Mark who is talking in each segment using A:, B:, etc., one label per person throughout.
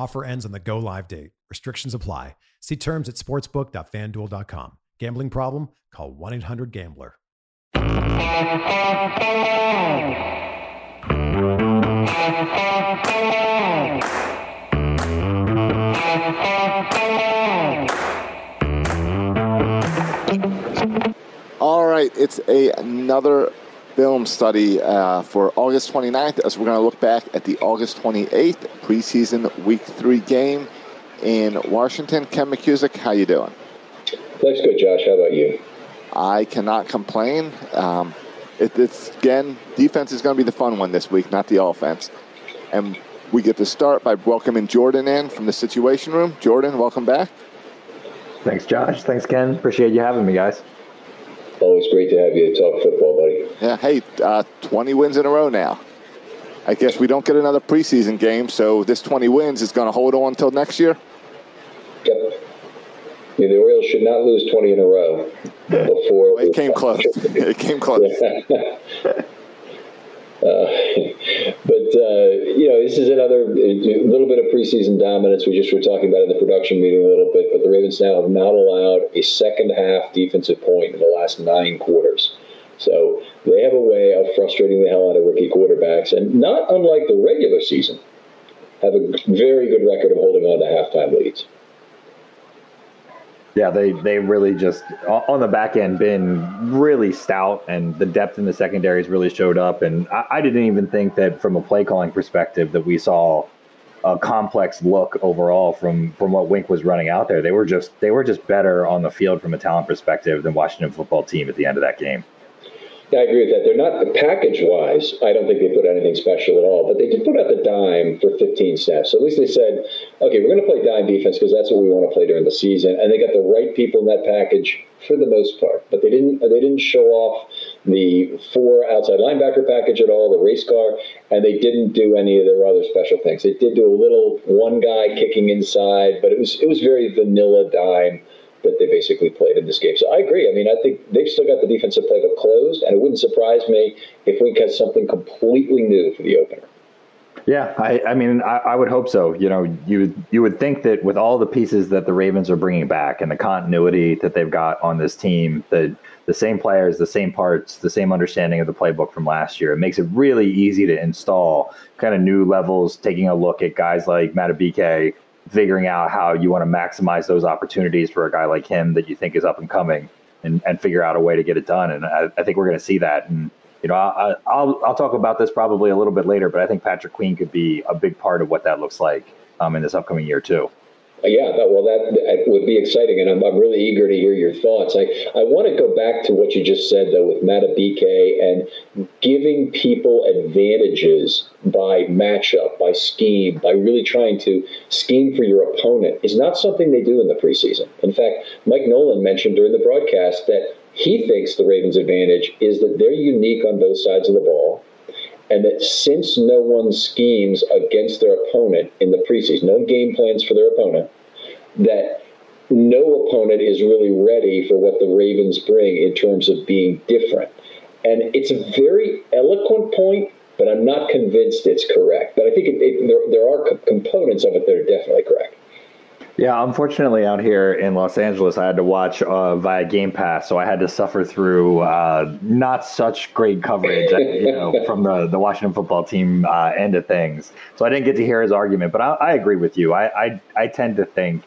A: Offer ends on the go live date. Restrictions apply. See terms at sportsbook.fanduel.com. Gambling problem? Call 1 800 Gambler.
B: All right, it's a, another film study uh, for August 29th as we're going to look back at the August 28th preseason Week 3 game in Washington. Ken McKusick, how you doing?
C: Life's good, Josh. How about you?
B: I cannot complain. Um, it, it's again, defense is going to be the fun one this week, not the offense. And we get to start by welcoming Jordan in from the Situation Room. Jordan, welcome back.
D: Thanks, Josh. Thanks, Ken. Appreciate you having me, guys.
C: Always great to have you talk football, buddy.
B: Yeah, hey, uh, 20 wins in a row now. I guess we don't get another preseason game, so this 20 wins is going to hold on until next year.
C: Yep. Yeah, the Orioles should not lose 20 in a row before.
B: Well, it came close. it came close.
C: Uh, but uh, you know, this is another little bit of preseason dominance. We just were talking about in the production meeting a little bit. But the Ravens now have not allowed a second half defensive point in the last nine quarters. So they have a way of frustrating the hell out of rookie quarterbacks, and not unlike the regular season, have a very good record of holding on to halftime leads.
D: Yeah, they they really just on the back end been really stout, and the depth in the secondaries really showed up. And I, I didn't even think that from a play calling perspective that we saw a complex look overall from from what Wink was running out there. They were just they were just better on the field from a talent perspective than Washington football team at the end of that game.
C: I agree with that. They're not package wise. I don't think they put anything special at all, but they did put out the dime for 15 snaps. So at least they said, okay, we're going to play dime defense because that's what we want to play during the season, and they got the right people in that package for the most part. But they didn't they didn't show off the four outside linebacker package at all, the race car, and they didn't do any of their other special things. They did do a little one guy kicking inside, but it was it was very vanilla dime that they basically played in this game. So I agree. I mean, I think they've still got the defensive playbook closed, and it wouldn't surprise me if we get something completely new for the opener.
D: Yeah, I, I mean, I, I, would hope so. You know, you you would think that with all the pieces that the Ravens are bringing back and the continuity that they've got on this team, that the same players, the same parts, the same understanding of the playbook from last year, it makes it really easy to install kind of new levels. Taking a look at guys like Madubuike, figuring out how you want to maximize those opportunities for a guy like him that you think is up and coming, and, and figure out a way to get it done. And I, I think we're going to see that. And you know, I, will I'll talk about this probably a little bit later, but I think Patrick Queen could be a big part of what that looks like um, in this upcoming year too.
C: Uh, yeah, that, well, that, would be exciting, and I'm, I'm really eager to hear your thoughts. I, I want to go back to what you just said, though, with Madubuike and giving people advantages by matchup, by scheme, by really trying to scheme for your opponent is not something they do in the preseason. In fact, Mike Nolan mentioned during the broadcast that he thinks the Ravens' advantage is that they're unique on both sides of the ball and that since no one schemes against their opponent in the preseason, no game plans for their opponent, that no opponent is really ready for what the Ravens bring in terms of being different. And it's a very eloquent point, but I'm not convinced it's correct. But I think it, it, there, there are components of it that are definitely correct.
D: Yeah, unfortunately, out here in Los Angeles, I had to watch uh, via Game Pass, so I had to suffer through uh, not such great coverage, you know, from the, the Washington football team uh, end of things. So I didn't get to hear his argument, but I, I agree with you. I, I, I tend to think,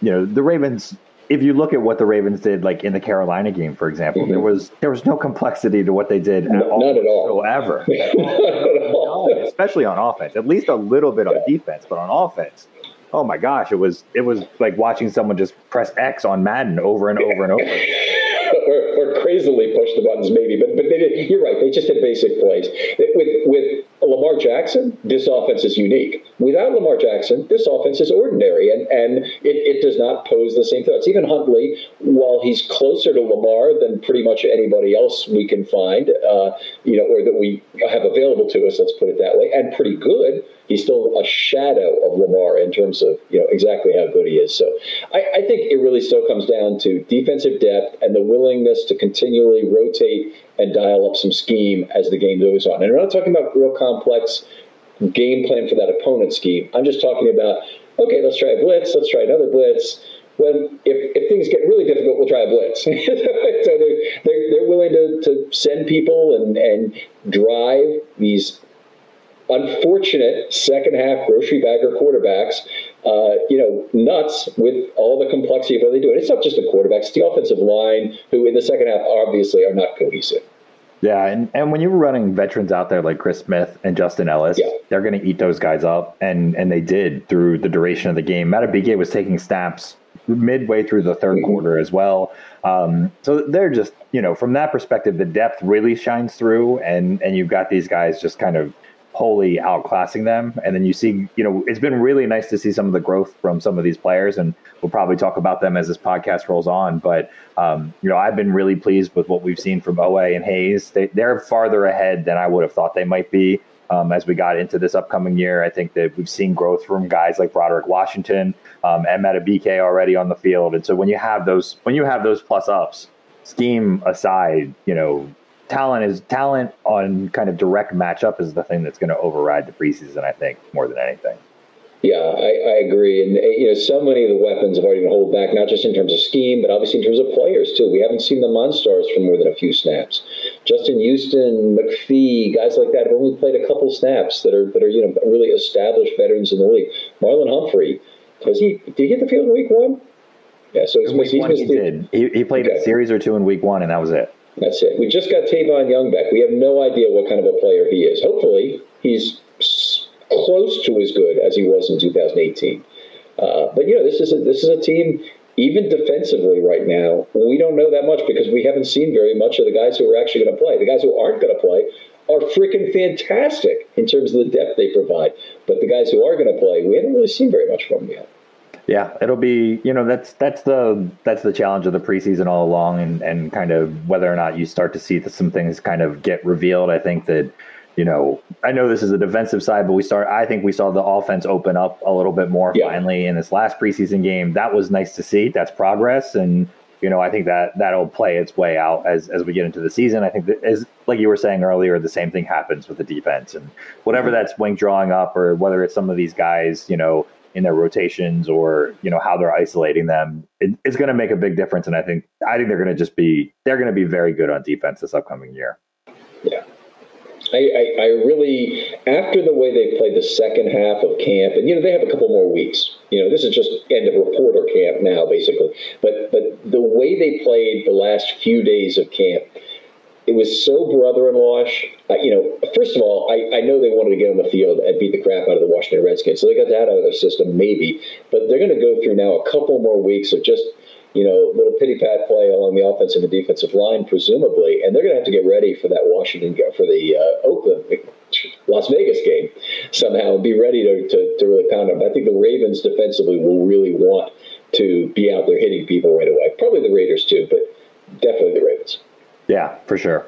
D: you know, the Ravens. If you look at what the Ravens did, like in the Carolina game, for example, mm-hmm. there was there was no complexity to what they did
C: at
D: all,
C: not at all
D: whatsoever. Especially on offense, at least a little bit on defense, but on offense oh my gosh, it was it was like watching someone just press X on Madden over and over and over.
C: or, or, crazily push the buttons, maybe, but but they did. You're right. They just did basic plays. With with Lamar Jackson, this offense is unique. Without Lamar Jackson, this offense is ordinary, and and it, it does not pose the same threats. Even Huntley, while he's closer to Lamar than pretty much anybody else we can find, uh, you know, or that we have available to us, let's put it that way, and pretty good he's still a shadow of Lamar in terms of you know exactly how good he is. So I, I, think it really still comes down to defensive depth and the willingness to continually rotate and dial up some scheme as the game goes on. And we're not talking about real complex game plan for that opponent scheme. I'm just talking about okay, let's try a blitz, let's try another blitz. When if, if things get really difficult, we'll try a blitz. so they're, they're, they're willing to, to send people and, and drive these unfortunate second half grocery bagger quarterbacks, uh, you know, nuts with all the complexity of what they do. And it's not just the quarterbacks, it's the offensive line, who in the second half obviously are not cohesive.
D: Yeah, and, and when you're running veterans out there like Chris Smith and Justin Ellis, yeah. they're going to eat those guys up, and and they did through the duration of the game. Matt Madubuike was taking snaps midway through the 3rd mm-hmm. quarter as well. Um, so they're just, you know, from that perspective, the depth really shines through, and and you've got these guys just kind of wholly outclassing them. And then you see, you know, it's been really nice to see some of the growth from some of these players, and we'll probably talk about them as this podcast rolls on. But um, you know, I've been really pleased with what we've seen from Oweh and Hayes. They, they're farther ahead than I would have thought they might be. Um, as we got into this upcoming year, I think that we've seen growth from guys like Broderick Washington um, and Madubuike already on the field. And so when you have those, when you have those plus ups, scheme aside, you know, talent is talent on kind of direct matchup is the thing that's going to override the preseason. I think more than anything.
C: Yeah, I, I, agree, and eh, you know, so many of the weapons have already been held back, not just in terms of scheme, but obviously in terms of players too. We haven't seen the Monstars for more than a few snaps. Justin Houston, McPhee, guys like that have only played a couple snaps that are that are you know really established veterans in the league. Marlon Humphrey, does he did he get the field in week one?
D: Yeah, so he's, week he's one, he did. He, he played okay. a series or two in week one, and that was it.
C: That's it. We just got Tavon Young back. We have no idea what kind of a player he is. Hopefully, he's close to as good as he was in 2018. Uh, but you know, this is a, this is a team. Even defensively, right now, we don't know that much because we haven't seen very much of the guys who are actually going to play. The guys who aren't going to play are freaking fantastic in terms of the depth they provide. But the guys who are going to play, we haven't really seen very much from them yet.
D: Yeah, it'll be you know that's that's the that's the challenge of the preseason all along, and and kind of whether or not you start to see some things kind of get revealed. I think that you know I know this is a defensive side, but we start. I think we saw the offense open up a little bit more yeah. finally in this last preseason game. That was nice to see. That's progress, and you know I think that that'll play its way out as as we get into the season. I think that as like you were saying earlier, the same thing happens with the defense and whatever mm-hmm. that's Wink drawing up, or whether it's some of these guys, you know in their rotations or you know how they're isolating them it, it's going to make a big difference and i think i think they're going to just be they're going to be very good on defense this upcoming year
C: yeah I, I, I, really, after the way they played the second half of camp, and you know they have a couple more weeks. You know this is just end of reporter camp now, basically. But but the way they played the last few days of camp, it was so brother-in-lawish. You know, first of all, I, I know they wanted to get on the field and beat the crap out of the Washington Redskins, so they got that out of their system, maybe. But they're going to go through now a couple more weeks of just you know little pity pat play along the offensive and defensive line, presumably, and they're going to have to get ready for that Washington for the uh, Oakland. Las Vegas game somehow and be ready to, to, to really pound them. I think the Ravens defensively will really want to be out there hitting people right away. Probably the Raiders too, but definitely the Ravens.
D: Yeah, for sure.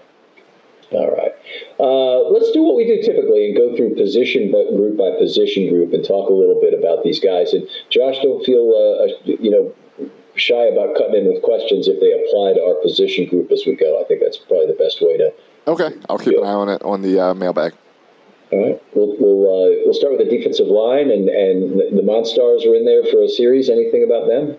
C: All right. Uh, let's do what we do typically and go through position group by position group and talk a little bit about these guys. And Josh, don't feel uh, uh, you know shy about cutting in with questions if they apply to our position group as we go. I think that's probably the best way to.
B: Okay, I'll keep an eye on it on the uh, mailbag.
C: All right, we'll we'll, uh, we'll start with the defensive line and and the Monstars are in there for a series. Anything about them?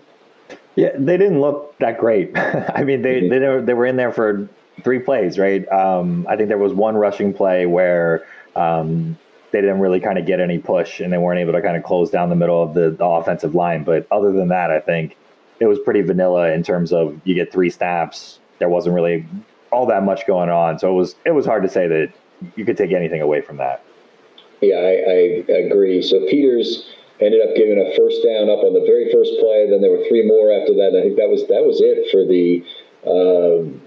D: Yeah, they didn't look that great. I mean, they, they were, they were in there for three plays, right? Um, I think there was one rushing play where um, they didn't really kind of get any push and they weren't able to kind of close down the middle of the, the offensive line. But other than that, I think it was pretty vanilla in terms of you get three snaps. There wasn't really all that much going on, so it was it was hard to say that you could take anything away from that.
C: Yeah, I, I agree. So Peters ended up giving a first down up on the very first play. Then there were three more after that. I think that was that was it for the um,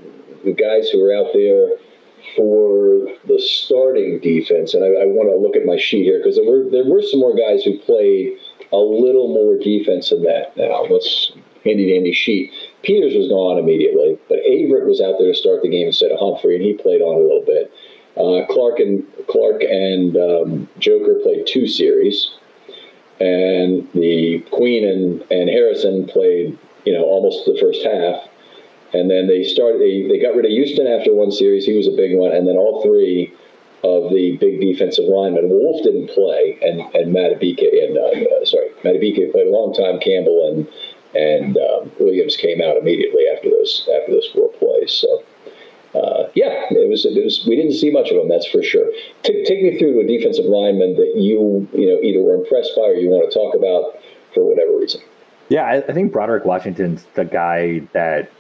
C: the guys who were out there for the starting defense. And I, I want to look at my sheet here because there were there were some more guys who played a little more defense than that. Now let's handy dandy sheet. Peters was gone immediately, but Averett was out there to start the game instead of Humphrey, and he played on a little bit. Uh, Clark and Clark and um, Joker played two series and the Queen and, and Harrison played, you know, almost the first half. And then they started, they, they got rid of Houston after one series. He was a big one. And then all three of the big defensive linemen. Wolfe didn't play, and and Madubuike and uh, uh, sorry, Madubuike played a long time. Campbell and and um, Williams came out immediately after those after those four plays. So uh, yeah, it was, it was. We didn't see much of him, that's for sure. T- take me through to a defensive lineman that you you know either were impressed by or you want to talk about for whatever reason.
D: Yeah, I, I think Broderick Washington's the guy that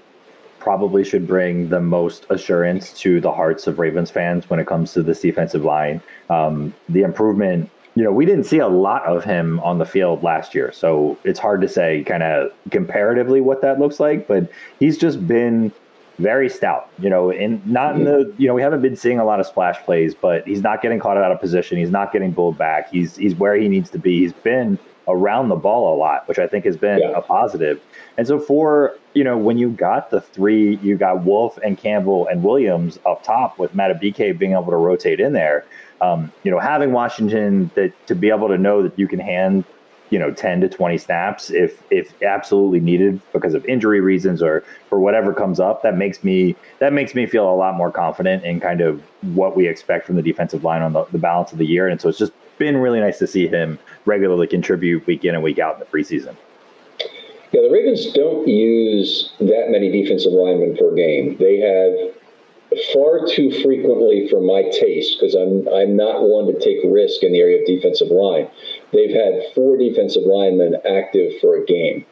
D: probably should bring the most assurance to the hearts of Ravens fans when it comes to this defensive line. Um, the improvement, you know, we didn't see a lot of him on the field last year, so it's hard to say kind of comparatively what that looks like. But he's just been very stout. You know, and not in the you know we haven't been seeing a lot of splash plays, but he's not getting caught out of position. He's not getting pulled back. He's he's where he needs to be. He's been around the ball a lot, which I think has been yeah. a positive. And so for you know when you got the three, you got Wolfe and Campbell and Williams up top with Matt Madubuike being able to rotate in there. Um, you know, having Washington that to be able to know that you can hand you know 10 to 20 snaps if if absolutely needed because of injury reasons or for whatever comes up that makes me that makes me feel a lot more confident in kind of what we expect from the defensive line on the, the balance of the year and so it's just been really nice to see him regularly contribute week in and week out in the preseason
C: yeah, the Ravens don't use that many defensive linemen per game. They have far too frequently for my taste because I'm I'm not one to take risk in the area of defensive line. They've had four defensive linemen active for a game.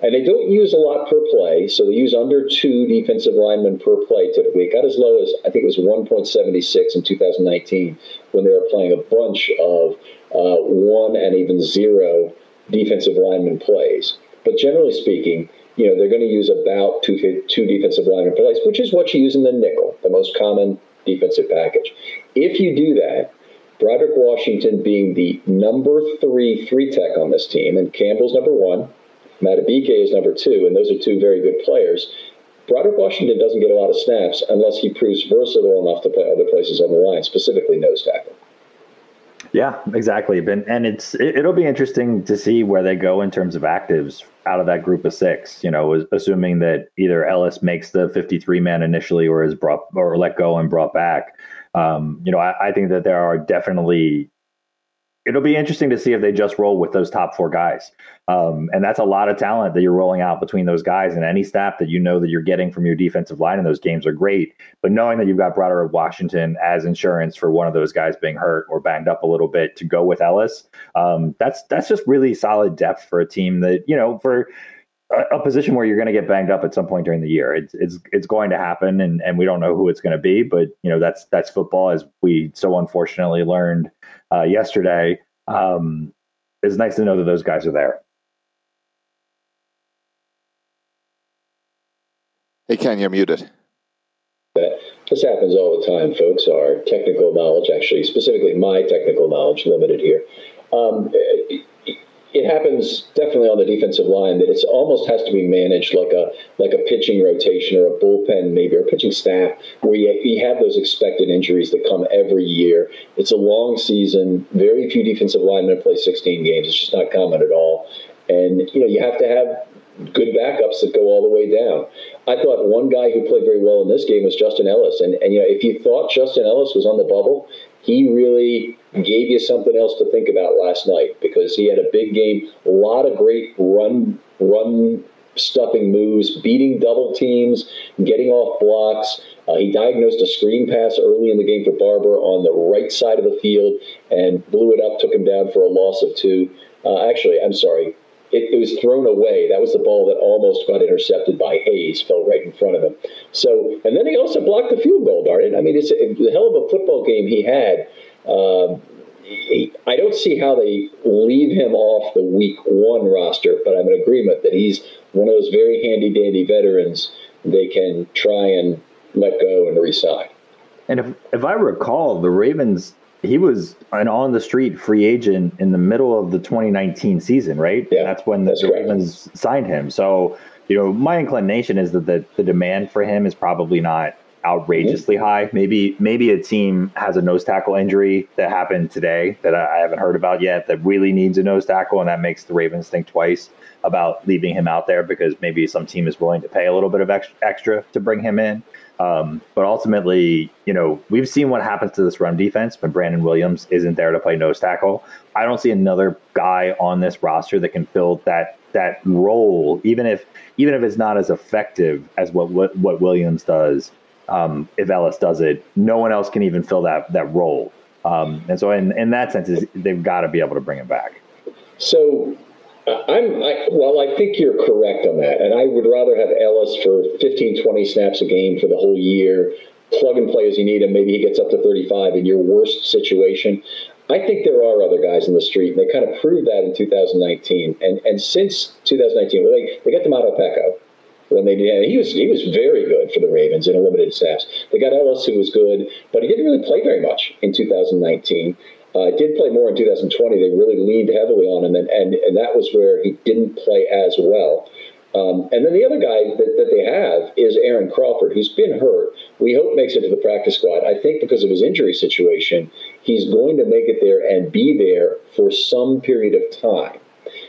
C: And they don't use a lot per play, so they use under two defensive linemen per play typically. It got as low as, I think it was 1.76 in 2019 when they were playing a bunch of uh, one and even zero defensive lineman plays. But generally speaking, you know, they're going to use about two, two defensive linemen per play, which is what you use in the nickel, the most common defensive package. If you do that, Broderick Washington being the number three three tech on this team, and Campbell's number one, Madubuike is number two, and those are two very good players. Broderick Washington doesn't get a lot of snaps unless he proves versatile enough to play other places on the line, specifically nose tackle.
D: Yeah, exactly. And it's it'll be interesting to see where they go in terms of actives out of that group of six. You know, assuming that either Ellis makes the 53 man initially or is brought or let go and brought back. Um, you know, I, I think that there are definitely it'll be interesting to see if they just roll with those top four guys. Um, and that's a lot of talent that you're rolling out between those guys. And any snap that you know that you're getting from your defensive line in those games are great. But knowing that you've got Broderick Washington as insurance for one of those guys being hurt or banged up a little bit to go with Ellis, um, that's that's just really solid depth for a team that you know for. A, position where you're going to get banged up at some point during the year. It's it's it's going to happen, and, and we don't know who it's going to be. But you know that's that's football, as we so unfortunately learned uh, yesterday. Um, it's nice to know that those guys are there.
B: Hey, Ken, you're muted.
C: This happens all the time, folks. Our technical knowledge, actually, specifically my technical knowledge, limited here. Um, it happens definitely on the defensive line that it almost has to be managed like a like a pitching rotation or a bullpen maybe or a pitching staff where you, you have those expected injuries that come every year. It's a long season. Very few defensive linemen play 16 games. It's just not common at all. And you know you have to have good backups that go all the way down. I thought one guy who played very well in this game was Justin Ellis. And, and you know, if you thought Justin Ellis was on the bubble, he really gave you something else to think about last night because he had a big game, a lot of great run run stuffing moves, beating double teams, getting off blocks. Uh, he diagnosed a screen pass early in the game for Barber on the right side of the field and blew it up, took him down for a loss of two. Uh, actually, I'm sorry, it, it, was thrown away. That was the ball that almost got intercepted by Hayes, fell right in front of him. So, and then he also blocked the field goal, Darden. I mean, it's a, the hell of a football game he had. Um, he, I don't see how they leave him off the week one roster, but I'm in agreement that he's one of those very handy dandy veterans they can try and let go and resign.
D: And if, if I recall, the Ravens he was an on the street free agent in the middle of the 2019 season, right?
C: Yeah,
D: that's when the, that's the Ravens signed him. So, you know, my inclination is that the, the demand for him is probably not outrageously high. Maybe maybe a team has a nose tackle injury that happened today that I haven't heard about yet that really needs a nose tackle, and that makes the Ravens think twice about leaving him out there because maybe some team is willing to pay a little bit of extra to bring him in. Um, but ultimately, you know, we've seen what happens to this run defense when Brandon Williams isn't there to play nose tackle. I don't see another guy on this roster that can fill that that role, even if even if it's not as effective as what what, what Williams does. Um, if Ellis does it, no one else can even fill that that role. Um, and so, in in that sense, they've got to be able to bring him back.
C: So I'm I, well. I think you're correct on that, and I would rather have Ellis for 15, 20 snaps a game for the whole year. Plug and play as you need him. Maybe he gets up to 35 in your worst situation. I think there are other guys in the street, and they kind of proved that in 2019. And and since 2019, well, they they got Domata Peko when they did. He was he was very good for the Ravens in a limited snaps. They got Ellis, who was good, but he didn't really play very much in 2019. Uh, did play more in 2020. They really leaned heavily on him, and, and, and that was where he didn't play as well. Um, and then the other guy that, that they have is Aaron Crawford, who's been hurt. We hope makes it to the practice squad. I think because of his injury situation, he's going to make it there and be there for some period of time.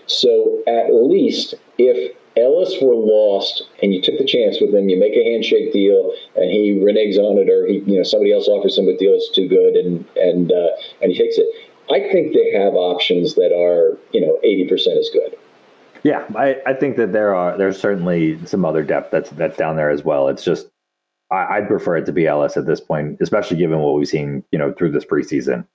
C: So at least if Ellis were lost and you took the chance with him, you make a handshake deal and he reneges on it or he, you know, somebody else offers him a deal that's too good and, and, uh, and he takes it. I think they have options that are, you know, 80% as good.
D: Yeah, I, I think that there are there's certainly some other depth that's that's down there as well. It's just I, would prefer it to be Ellis at this point, especially given what we've seen, you know, through this preseason.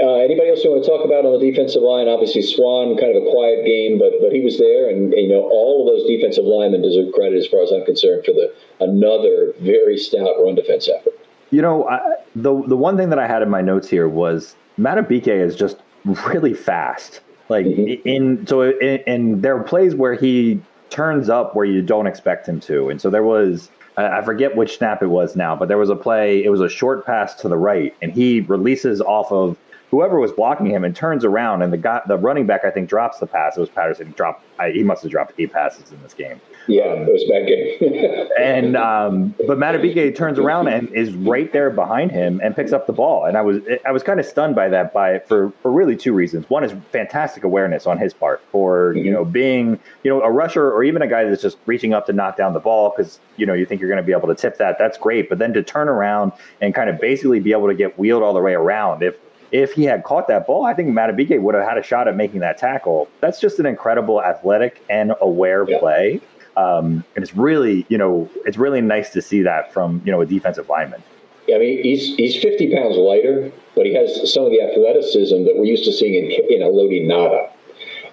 C: Uh, anybody else you want to talk about on the defensive line? Obviously, Swan, kind of a quiet game, but but he was there, and, you know all of those defensive linemen deserve credit as far as I'm concerned for the another very stout run defense effort.
D: You know, I, the the one thing that I had in my notes here was Madubuike is just really fast. Like mm-hmm. in so in, in there are plays where he turns up where you don't expect him to, and so there was I forget which snap it was now, but there was a play. It was a short pass to the right, and he releases off of whoever was blocking him and turns around and the guy, the running back, I think drops the pass. It was Patterson. He dropped. I, he must have dropped eight passes in this game.
C: Yeah, it was bad game.
D: and um, but Madubuike turns around and is right there behind him and picks up the ball. And I was I was kind of stunned by that by for for really two reasons. One is fantastic awareness on his part for mm-hmm. you know being you know a rusher or even a guy that's just reaching up to knock down the ball because you know you think you're going to be able to tip that. That's great. But then to turn around and kind of basically be able to get wheeled all the way around if if he had caught that ball, I think Madubuike would have had a shot at making that tackle. That's just an incredible athletic and aware yeah. play. Um, and it's really, you know, it's really nice to see that from, you know, a defensive lineman.
C: Yeah, I mean, he's he's 50 pounds lighter, but he has some of the athleticism that we're used to seeing in, in Haloti Ngata.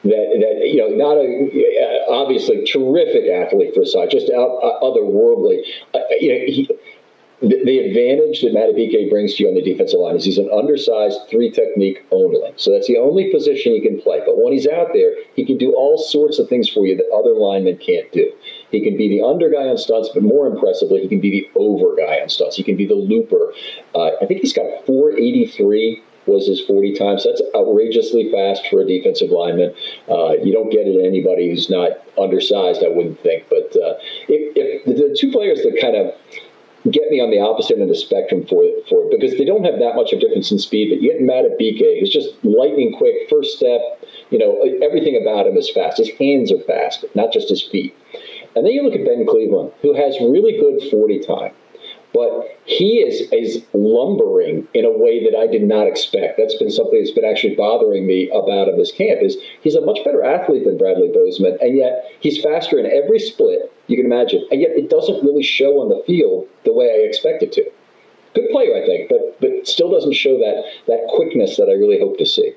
C: That, that you know, not a obviously terrific athlete for his size, just out, uh, otherworldly. Uh, you know, he, the, advantage that Madubuike brings to you on the defensive line is he's an undersized three technique only. So that's the only position he can play. But when he's out there, he can do all sorts of things for you that other linemen can't do. He can be the under guy on stunts, but more impressively, he can be the over guy on stunts. He can be the looper. Uh, I think he's got 483 was his 40 times. That's outrageously fast for a defensive lineman. Uh, you don't get it in anybody who's not undersized, I wouldn't think. But uh, if, if the two players that kind of get me on the opposite end of the spectrum for it, for it because they don't have that much of difference in speed. But you get Madubuike, who's just lightning quick, first step. You know, everything about him is fast. His hands are fast, not just his feet. And then you look at Ben Cleveland, who has really good 40 time but he is is lumbering in a way that I did not expect. That's been something that's been actually bothering me about him this camp. Is he's a much better athlete than Bradley Bozeman, and yet he's faster in every split you can imagine, and yet it doesn't really show on the field the way I expected to. Good player, I think, but but still doesn't show that that quickness that I really hope to see.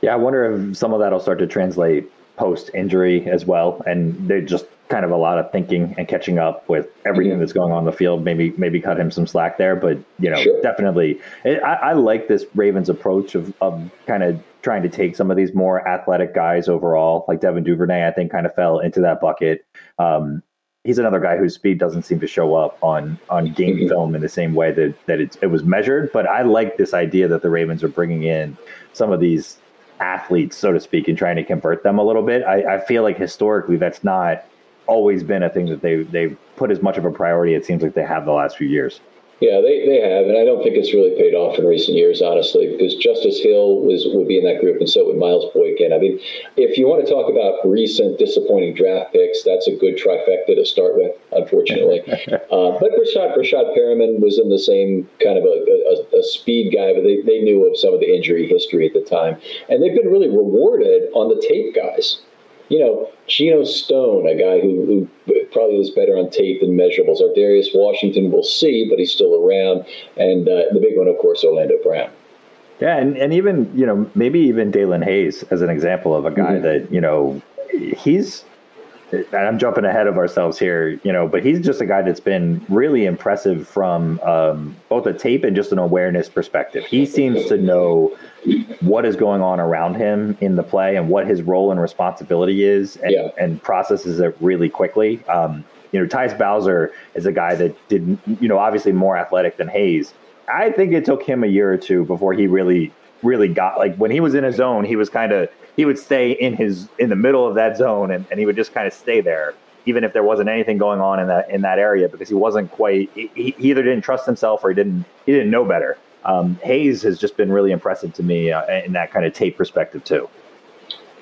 D: Yeah, I wonder if some of that will start to translate post injury as well, and they're just kind of a lot of thinking and catching up with everything mm-hmm. that's going on in the field. Maybe maybe cut him some slack there, but you know, sure. definitely, it, I, I, like this Ravens approach of of kind of trying to take some of these more athletic guys overall, like Devin Duvernay. I think kind of fell into that bucket. Um, he's another guy whose speed doesn't seem to show up on on game mm-hmm. film in the same way that that it was measured. But I like this idea that the Ravens are bringing in some of these athletes, so to speak, and trying to convert them a little bit. I, I feel like historically that's not always been a thing that they they've put as much of a priority. It seems like they have the last few years.
C: Yeah, they, they have, and I don't think it's really paid off in recent years, honestly, because Justice Hill was would be in that group, and so would Miles Boykin. I mean, if you want to talk about recent disappointing draft picks, that's a good trifecta to start with, unfortunately. uh, but Breshad, Breshad Perriman was in the same kind of a, a, a, speed guy, but they, they knew of some of the injury history at the time, and they've been really rewarded on the tape guys you know, Geno Stone, a guy who, who probably was better on tape than measurables. Our Darius Washington, we'll see, but he's still around. And uh, the big one, of course, Orlando Brown.
D: Yeah, and, and even, you know, maybe even Daelin Hayes as an example of a guy mm-hmm. that, you know, he's I'm jumping ahead of ourselves here, you know, but he's just a guy that's been really impressive from um, both a tape and just an awareness perspective. He seems to know what is going on around him in the play and what his role and responsibility is and, yeah. and processes it really quickly. Um, you know, Tyus Bowser is a guy that did, you know, obviously more athletic than Hayes. I think it took him a year or two before he really, really got like when he was in his zone, he was kind of, he would stay in his, in the middle of that zone and, and he would just kind of stay there even if there wasn't anything going on in that in that area because he wasn't quite he, he either didn't trust himself or he didn't he didn't know better um, Hayes has just been really impressive to me uh, in that kind of tape perspective too.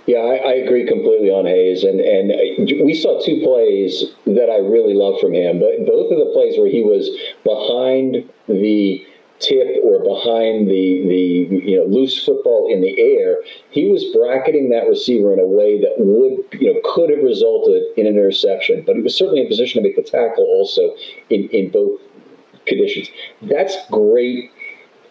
C: Yeah, I, I, agree completely on Hayes, and and we saw two plays that I really love from him. But both of the plays where he was behind the tip or behind the the you know loose football in the air, he was bracketing that receiver in a way that would you know could have resulted in an interception. But he was certainly in position to make the tackle also in in both conditions. That's great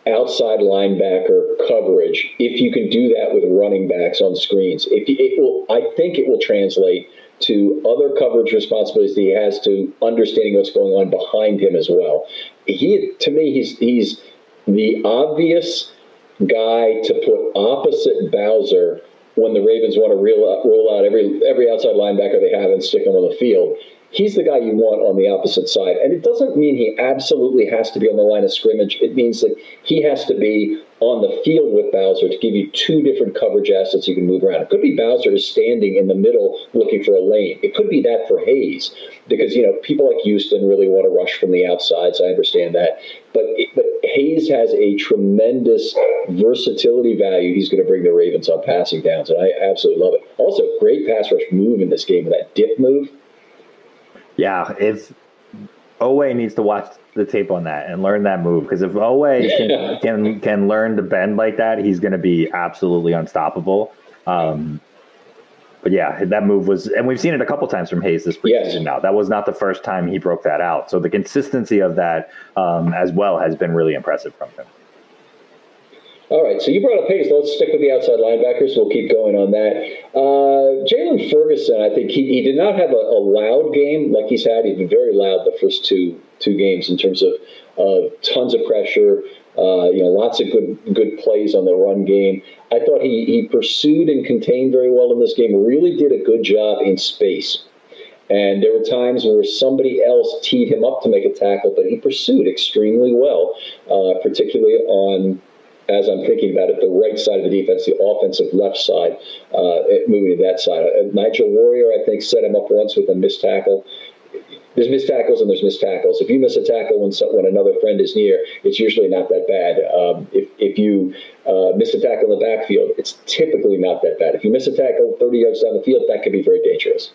C: outside linebacker coverage if you can do that with running backs on screens. If it will, I think it will translate to other coverage responsibilities that he has to understanding what's going on behind him as well. He, to me, he's he's the obvious guy to put opposite Bowser when the Ravens want to roll out, roll out every every outside linebacker they have and stick them on the field. He's the guy you want on the opposite side. And it doesn't mean he absolutely has to be on the line of scrimmage. It means that he has to be on the field with Bowser to give you two different coverage assets you can move around. It could be Bowser is standing in the middle looking for a lane. It could be that for Hayes because you know people like Houston really want to rush from the outside. So I understand that, but but Hayes has a tremendous versatility value. He's going to bring the Ravens on passing downs, and I absolutely love it. Also, great pass rush move in this game with that dip move.
D: Yeah, if Oweh needs to watch the tape on that and learn that move because if Oweh can, can can learn to bend like that, he's going to be absolutely unstoppable. Um, but yeah, that move was, and we've seen it a couple times from Hayes this preseason. Yes. Now that was not the first time he broke that out. So the consistency of that um, as well has been really impressive from him.
C: All right, so you brought up Hayes. Let's stick with the outside linebackers. We'll keep going on that. Uh, Jaylon Ferguson, I think he, he did not have a, a, loud game like he's had. He's been very loud the first two two games in terms of uh, tons of pressure. Uh, you know, lots of good good plays on the run game. I thought he he pursued and contained very well in this game. Really did a good job in space. And there were times where somebody else teed him up to make a tackle, but he pursued extremely well, uh, particularly on as I'm thinking about it, the right side of the defense, the offensive left side, uh, moving to that side. Uh, Nigel Warrior, I think, set him up once with a missed tackle. There's missed tackles and there's missed tackles. If you miss a tackle when, when another friend is near, it's usually not that bad. Um, if, if you uh, miss a tackle in the backfield, it's typically not that bad. If you miss a tackle 30 yards down the field, that could be very dangerous.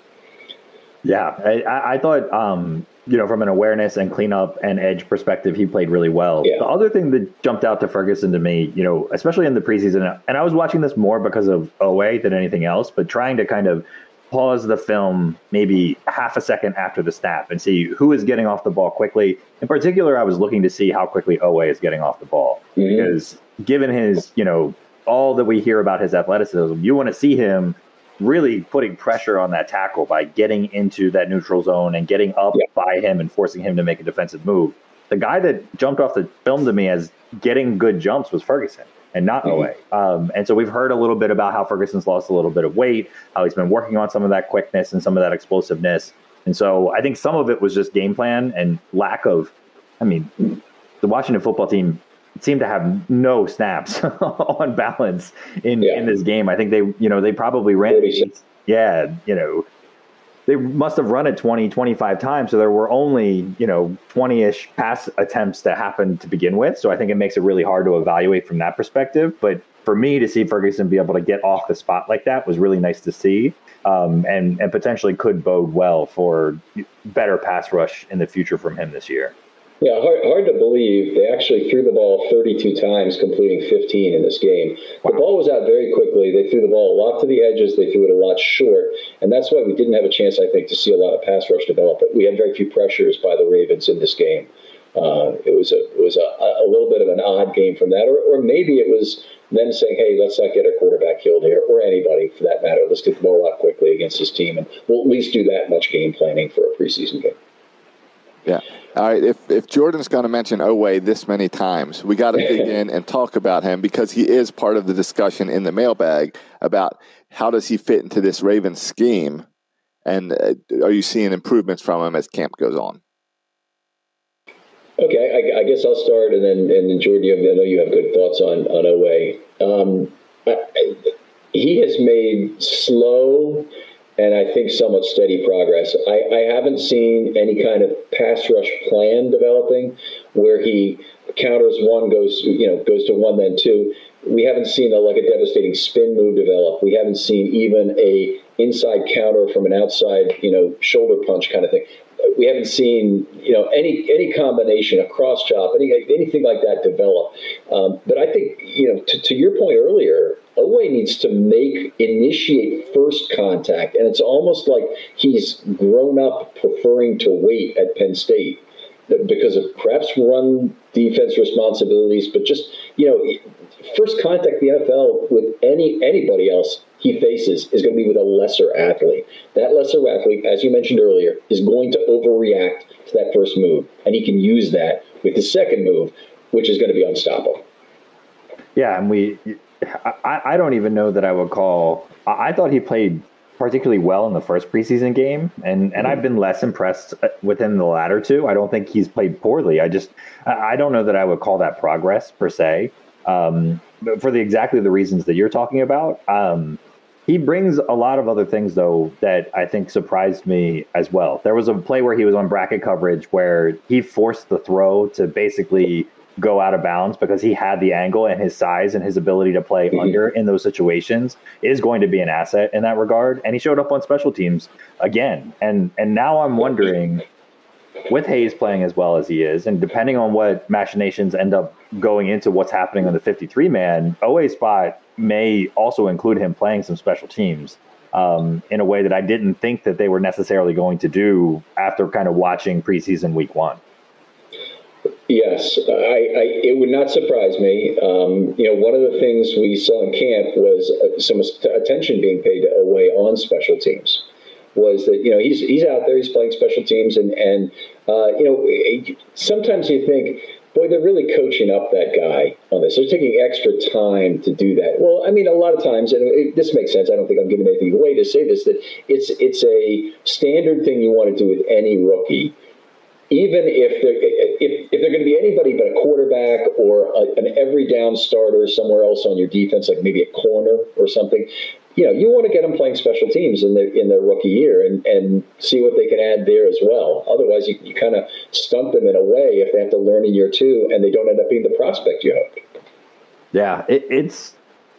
D: Yeah, I, I thought um, you know, from an awareness and cleanup and edge perspective, he played really well. Yeah. The other thing that jumped out to Ferguson to me, you know, especially in the preseason, and I was watching this more because of Oweh than anything else, but trying to kind of pause the film maybe half a second after the snap and see who is getting off the ball quickly. In particular, I was looking to see how quickly Oweh is getting off the ball mm-hmm. because given his, you know, all that we hear about his athleticism, you want to see him really putting pressure on that tackle by getting into that neutral zone and getting up yeah. by him and forcing him to make a defensive move. The guy that jumped off the film to me as getting good jumps was Ferguson and not mm-hmm. Um, and so we've heard a little bit about how Ferguson's lost a little bit of weight, how he's been working on some of that quickness and some of that explosiveness. And so I think some of it was just game plan and lack of, I mean, the Washington football team seem to have no snaps on balance in, yeah. in this game. I think they, you know, they probably ran, yeah, you know, they must have run it 20, 25 times. So there were only, you know, 20 ish pass attempts that happened to begin with. So I think it makes it really hard to evaluate from that perspective. But for me to see Ferguson be able to get off the spot like that was really nice to see. Um, and, and potentially could bode well for better pass rush in the future from him this year.
C: Yeah, hard, hard, to believe. They actually threw the ball 32 times, completing 15 in this game. Wow. The ball was out very quickly. They threw the ball a lot to the edges. They threw it a lot short. And that's why we didn't have a chance, I think, to see a lot of pass rush develop. But We had very few pressures by the Ravens in this game. Uh, it was a it was a, a little bit of an odd game from that, or, or maybe it was them saying, "Hey, let's not get our quarterback killed here, or anybody for that matter. Let's get the ball out quickly against this team, and we'll at least do that much game planning for a preseason game."
B: Yeah. All right. If if Jordan's going to mention Oweh this many times, we got to dig in and talk about him because he is part of the discussion in the mailbag about how does he fit into this Ravens scheme, and uh, are you seeing improvements from him as camp goes on?
C: Okay, I, I guess I'll start, and then and then Jordan, I know you have good thoughts on on Oweh. Um, I, I, he has made slow and I think somewhat steady progress. I, I haven't seen any kind of pass rush plan developing where he counters one, goes you know goes to one, then two. We haven't seen a, like a devastating spin move develop. We haven't seen even a inside counter from an outside you know shoulder punch kind of thing. We haven't seen you know any any combination, a cross chop, any anything like that develop. Um, but I think you know to, to your point earlier, Oweh needs to make, initiate first contact. And it's almost like he's grown up preferring to wait at Penn State because of perhaps run defense responsibilities, but just, you know, first contact the NFL with any anybody else he faces is going to be with a lesser athlete. That lesser athlete, as you mentioned earlier, is going to overreact to that first move. And he can use that with the second move, which is going to be unstoppable.
D: Yeah, and we I, I don't even know that I would call. I, I thought he played particularly well in the first preseason game, and and I've been less impressed within the latter two. I don't think he's played poorly. I just I don't know that I would call that progress per se. Um, for the exactly the reasons that you're talking about. Um, he brings a lot of other things though that I think surprised me as well. There was a play where he was on bracket coverage where he forced the throw to basically go out of bounds because he had the angle and his size and his ability to play mm-hmm. under in those situations is going to be an asset in that regard. And he showed up on special teams again. And and now I'm wondering with Hayes playing as well as he is, and depending on what machinations end up going into what's happening on the 53 man, Oweh spot may also include him playing some special teams um, in a way that I didn't think that they were necessarily going to do after kind of watching preseason week one.
C: Yes, I, I, it would not surprise me. Um, you know, one of the things we saw in camp was uh, some attention being paid to Oweh on special teams. Was that you know he's he's out there, he's playing special teams, and and uh, you know eh, sometimes you think, boy, they're really coaching up that guy on this. They're taking extra time to do that. Well, I mean, a lot of times, and it, this makes sense. I don't think I'm giving anything away to say this. That it's it's a standard thing you want to do with any rookie even if they're eh, eh, if, if they're going to be anybody but a quarterback or a, an every down starter somewhere else on your defense, like maybe a corner or something, you know, you want to get them playing special teams in their in their rookie year and, and see what they can add there as well. Otherwise, you, you kind of stunt them in a way if they have to learn in year two and they don't end up being the prospect you hoped.
D: Yeah, it, it's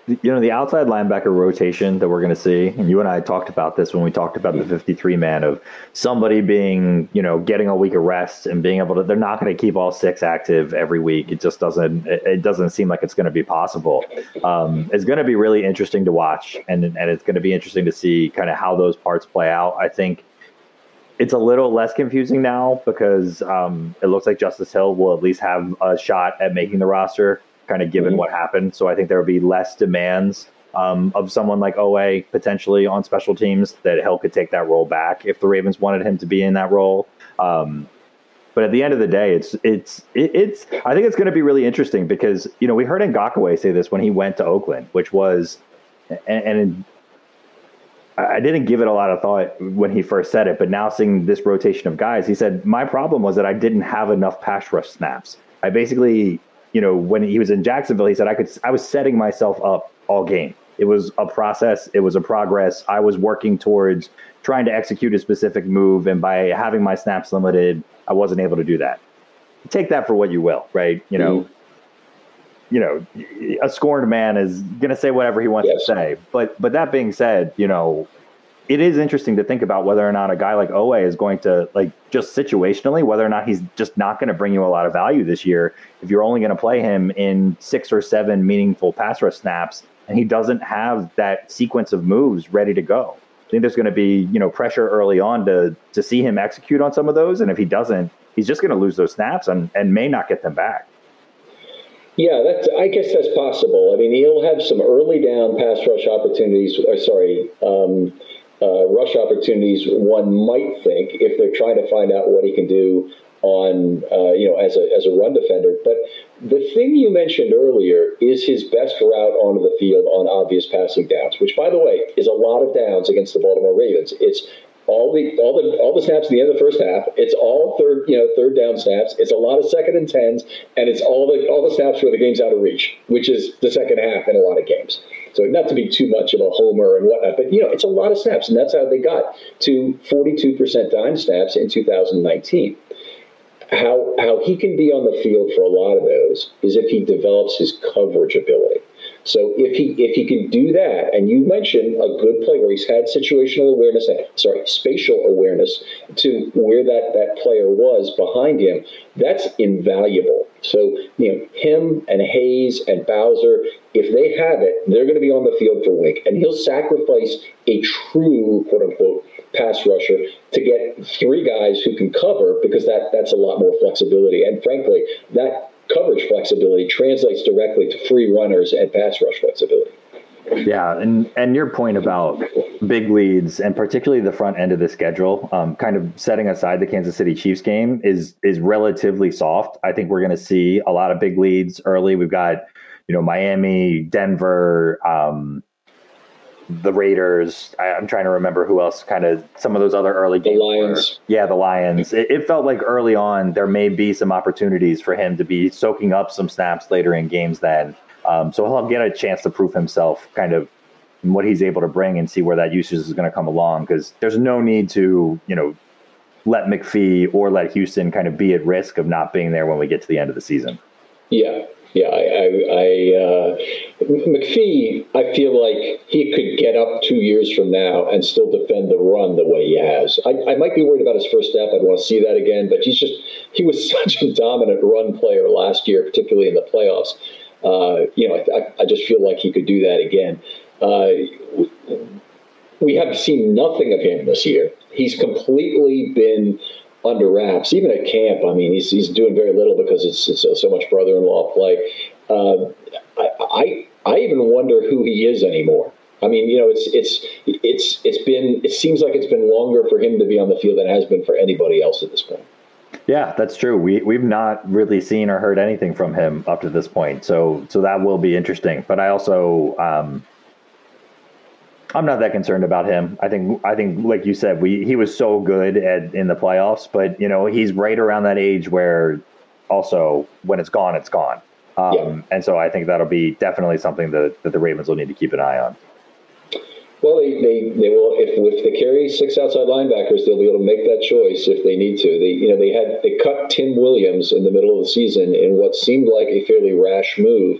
D: you know the outside linebacker rotation that we're going to see and you and i talked about this when we talked about the 53 man of somebody being you know getting a week of rest and being able to they're not going to keep all six active every week. It just doesn't it, doesn't seem like it's going to be possible. Um, it's going to be really interesting to watch and and it's going to be interesting to see kind of how those parts play out. I think it's a little less confusing now because um, it looks like Justice Hill will at least have a shot at making the roster kind of given mm-hmm. what happened. So I think there would be less demands um, of someone like Oweh potentially on special teams that Hill could take that role back if the Ravens wanted him to be in that role. Um, but at the end of the day, it's it's it's. I think it's going to be really interesting because you know we heard Ngakoue say this when he went to Oakland, which was, and, and I didn't give it a lot of thought when he first said it, but now seeing this rotation of guys, he said my problem was that I didn't have enough pass rush snaps. I basically you know, when he was in Jacksonville, he said I could I was setting myself up all game. It was a process, it was a progress. I was working towards trying to execute a specific move, and by having my snaps limited, I wasn't able to do that. Take that for what you will, right? You know, mm-hmm. you know, a scorned man is going to say whatever he wants yes. to say. But but that being said, you know, it is interesting to think about whether or not a guy like Oweh is going to like just situationally, whether or not he's just not going to bring you a lot of value this year. If you're only going to play him in six or seven meaningful pass rush snaps, and he doesn't have that sequence of moves ready to go. I think there's going to be you know pressure early on to to see him execute on some of those, and if he doesn't, he's just going to lose those snaps and and may not get them back.
C: Yeah, that's. I guess that's possible. I mean, he'll have some early down pass rush opportunities. Or sorry, um, uh, rush opportunities one might think if they're trying to find out what he can do on uh, you know as a as a run defender. But the thing you mentioned earlier is his best route onto the field on obvious passing downs, which by the way is a lot of downs against the Baltimore Ravens. It's all the all the all the snaps at the end of the first half. It's all third you know third down snaps. It's a lot of second and tens, and it's all the all the snaps where the game's out of reach, which is the second half in a lot of games. So not to be too much of a homer and whatnot, but you know it's a lot of snaps, and that's how they got to 42% dime snaps in 2019 how how he can be on the field for a lot of those is if he develops his coverage ability. So if he if he can do that, and you mentioned a good play where he's had situational awareness, sorry, spatial awareness to where that that player was behind him, that's invaluable. So you know him and Hayes and Bowser, if they have it, they're going to be on the field for Wink, and he'll sacrifice a true quote unquote pass rusher to get three guys who can cover because that that's a lot more flexibility. And frankly, that coverage flexibility translates directly to free runners and pass rush flexibility.
D: Yeah, and and your point about big leads and particularly the front end of the schedule, um, kind of setting aside the Kansas City Chiefs game is is relatively soft. I think we're going to see a lot of big leads early. We've got you know Miami, Denver, um, the Raiders. I, am trying to remember who else. Kind of some of those other early
C: games. The Lions.
D: Were, yeah, the Lions. It, it, felt like early on there may be some opportunities for him to be soaking up some snaps later in games. Then, um, so he'll get a chance to prove himself, kind of what he's able to bring, and see where that usage is going to come along. Because there's no need to, you know, let McPhee or let Houston kind of be at risk of not being there when we get to the end of the season.
C: Yeah, yeah, I, I, I uh, McPhee, I feel like he could get up two years from now and still defend the run the way he has. I, I might be worried about his first step. I'd want to see that again, but he's just he was such a dominant run player last year, particularly in the playoffs. Uh, you know, I, I, just feel like he could do that again. Uh, we have seen nothing of him this year. He's completely been under wraps. Even at camp, I mean, he's, he's doing very little because it's, it's so much brother-in-law play. Uh, I, I I even wonder who he is anymore. I mean, you know, it's it's it's it's been it seems like it's been longer for him to be on the field than it has been for anybody else at this point.
D: Yeah, that's true. We we've not really seen or heard anything from him up to this point. So so that will be interesting. But I also um, I'm not that concerned about him. I think I think like you said, we he was so good at in the playoffs, but you know he's right around that age where also when it's gone, it's gone. Um, yeah. And so I think that'll be definitely something that, that the Ravens will need to keep an eye on.
C: Well, they, they, they will if if they carry six outside linebackers, they'll be able to make that choice if they need to. They you know they had they cut Tim Williams in the middle of the season in what seemed like a fairly rash move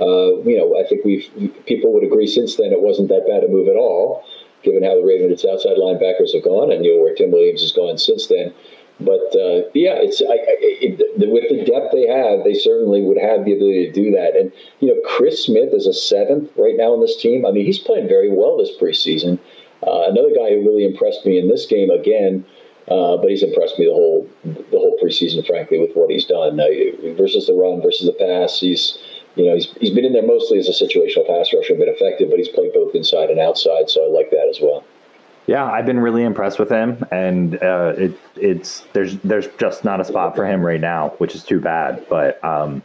C: uh, you know, I think we've people would agree since then it wasn't that bad a move at all, given how the Ravens' outside linebackers have gone, and you know where Tim Williams has gone since then. But uh, yeah, it's I, it, it, with the depth they have, they certainly would have the ability to do that. And you know, Chris Smith is a seventh right now on this team. I mean, he's playing very well this preseason. Uh, another guy who really impressed me in this game again. Uh, but he's impressed me the whole the whole preseason, frankly, with what he's done uh, versus the run versus the pass. He's you know, he's, he's been in there mostly as a situational pass rusher, been effective, but he's played both inside and outside, so I like that as well.
D: Yeah, I've been really impressed with him, and uh, it, it's there's there's just not a spot for him right now, which is too bad. But um,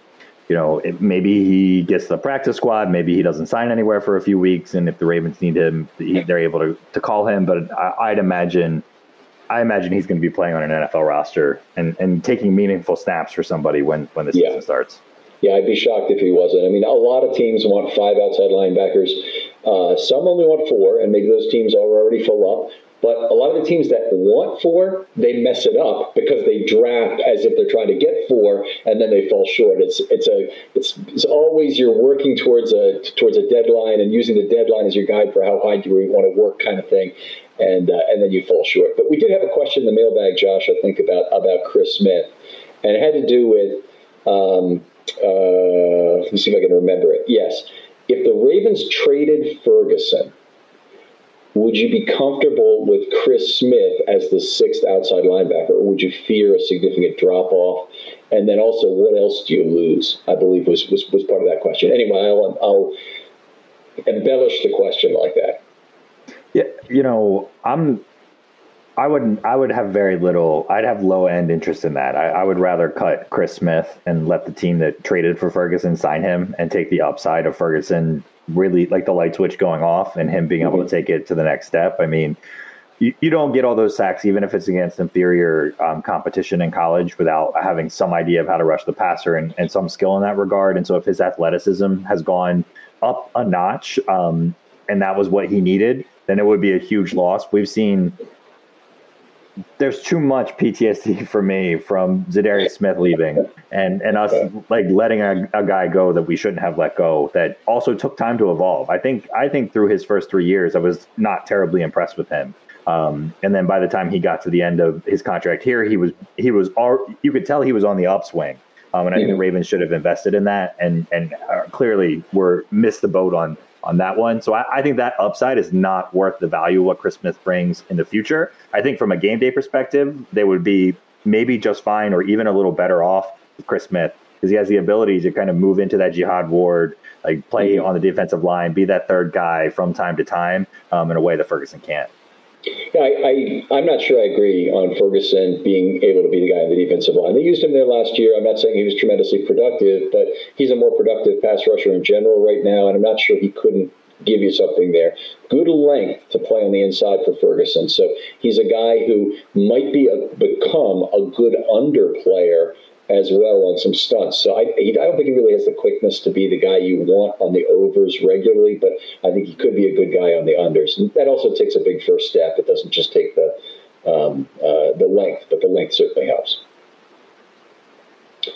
D: you know, it, maybe he gets the practice squad, maybe he doesn't sign anywhere for a few weeks, and if the Ravens need him, he, they're able to, to call him. But I, I'd imagine, I imagine he's going to be playing on an NFL roster and, and taking meaningful snaps for somebody when when the season yeah. starts.
C: Yeah, I'd be shocked if he wasn't. I mean, a lot of teams want five outside linebackers. Uh, some only want four, and maybe those teams are already full up. But a lot of the teams that want four, they mess it up because they draft as if they're trying to get four, and then they fall short. It's it's a it's, it's always you're working towards a towards a deadline and using the deadline as your guide for how hard you want to work, kind of thing, and uh, and then you fall short. But we did have a question in the mailbag, Josh. I think about about Chris Smith, and it had to do with. Um, uh, let me see if I can remember it. Yes. If the Ravens traded Ferguson, would you be comfortable with Chris Smith as the sixth outside linebacker, or would you fear a significant drop off? And then also, what else do you lose? I believe was was, was part of that question. Anyway, I'll, I'll embellish the question like that.
D: Yeah, you know, I'm I would I would have very little. I'd have low end interest in that. I, I, would rather cut Chris Smith and let the team that traded for Ferguson sign him and take the upside of Ferguson really like the light switch going off and him being able to take it to the next step. I mean, you, you don't get all those sacks even if it's against inferior um, competition in college without having some idea of how to rush the passer and, and some skill in that regard. And so if his athleticism has gone up a notch um, and that was what he needed, then it would be a huge loss. We've seen there's too much PTSD for me from Za'Darius Smith leaving and and us like letting a, a, guy go that we shouldn't have let go that also took time to evolve. I think I think through his first three years, I was not terribly impressed with him. Um, and then by the time he got to the end of his contract here, he was he was all, you could tell he was on the upswing. Um, and I think the Ravens should have invested in that and and uh, clearly were missed the boat on on that one. So I, I, think that upside is not worth the value of what Chris Smith brings in the future. I think from a game day perspective, they would be maybe just fine or even a little better off with Chris Smith because he has the ability to kind of move into that Jihad Ward, like play mm-hmm. on the defensive line, be that third guy from time to time um, in a way that Ferguson can't.
C: Yeah, I, I, am not sure I agree on Ferguson being able to be the guy in the defensive line. They used him there last year. I'm not saying he was tremendously productive, but he's a more productive pass rusher in general right now, and I'm not sure he couldn't give you something there. Good length to play on the inside for Ferguson. So he's a guy who might be a, become a good under player as well on some stunts. So I, he, I don't think he really has the quickness to be the guy you want on the overs regularly, but I think he could be a good guy on the unders. And that also takes a big first step. It doesn't just take the um, uh, the length, but the length certainly helps.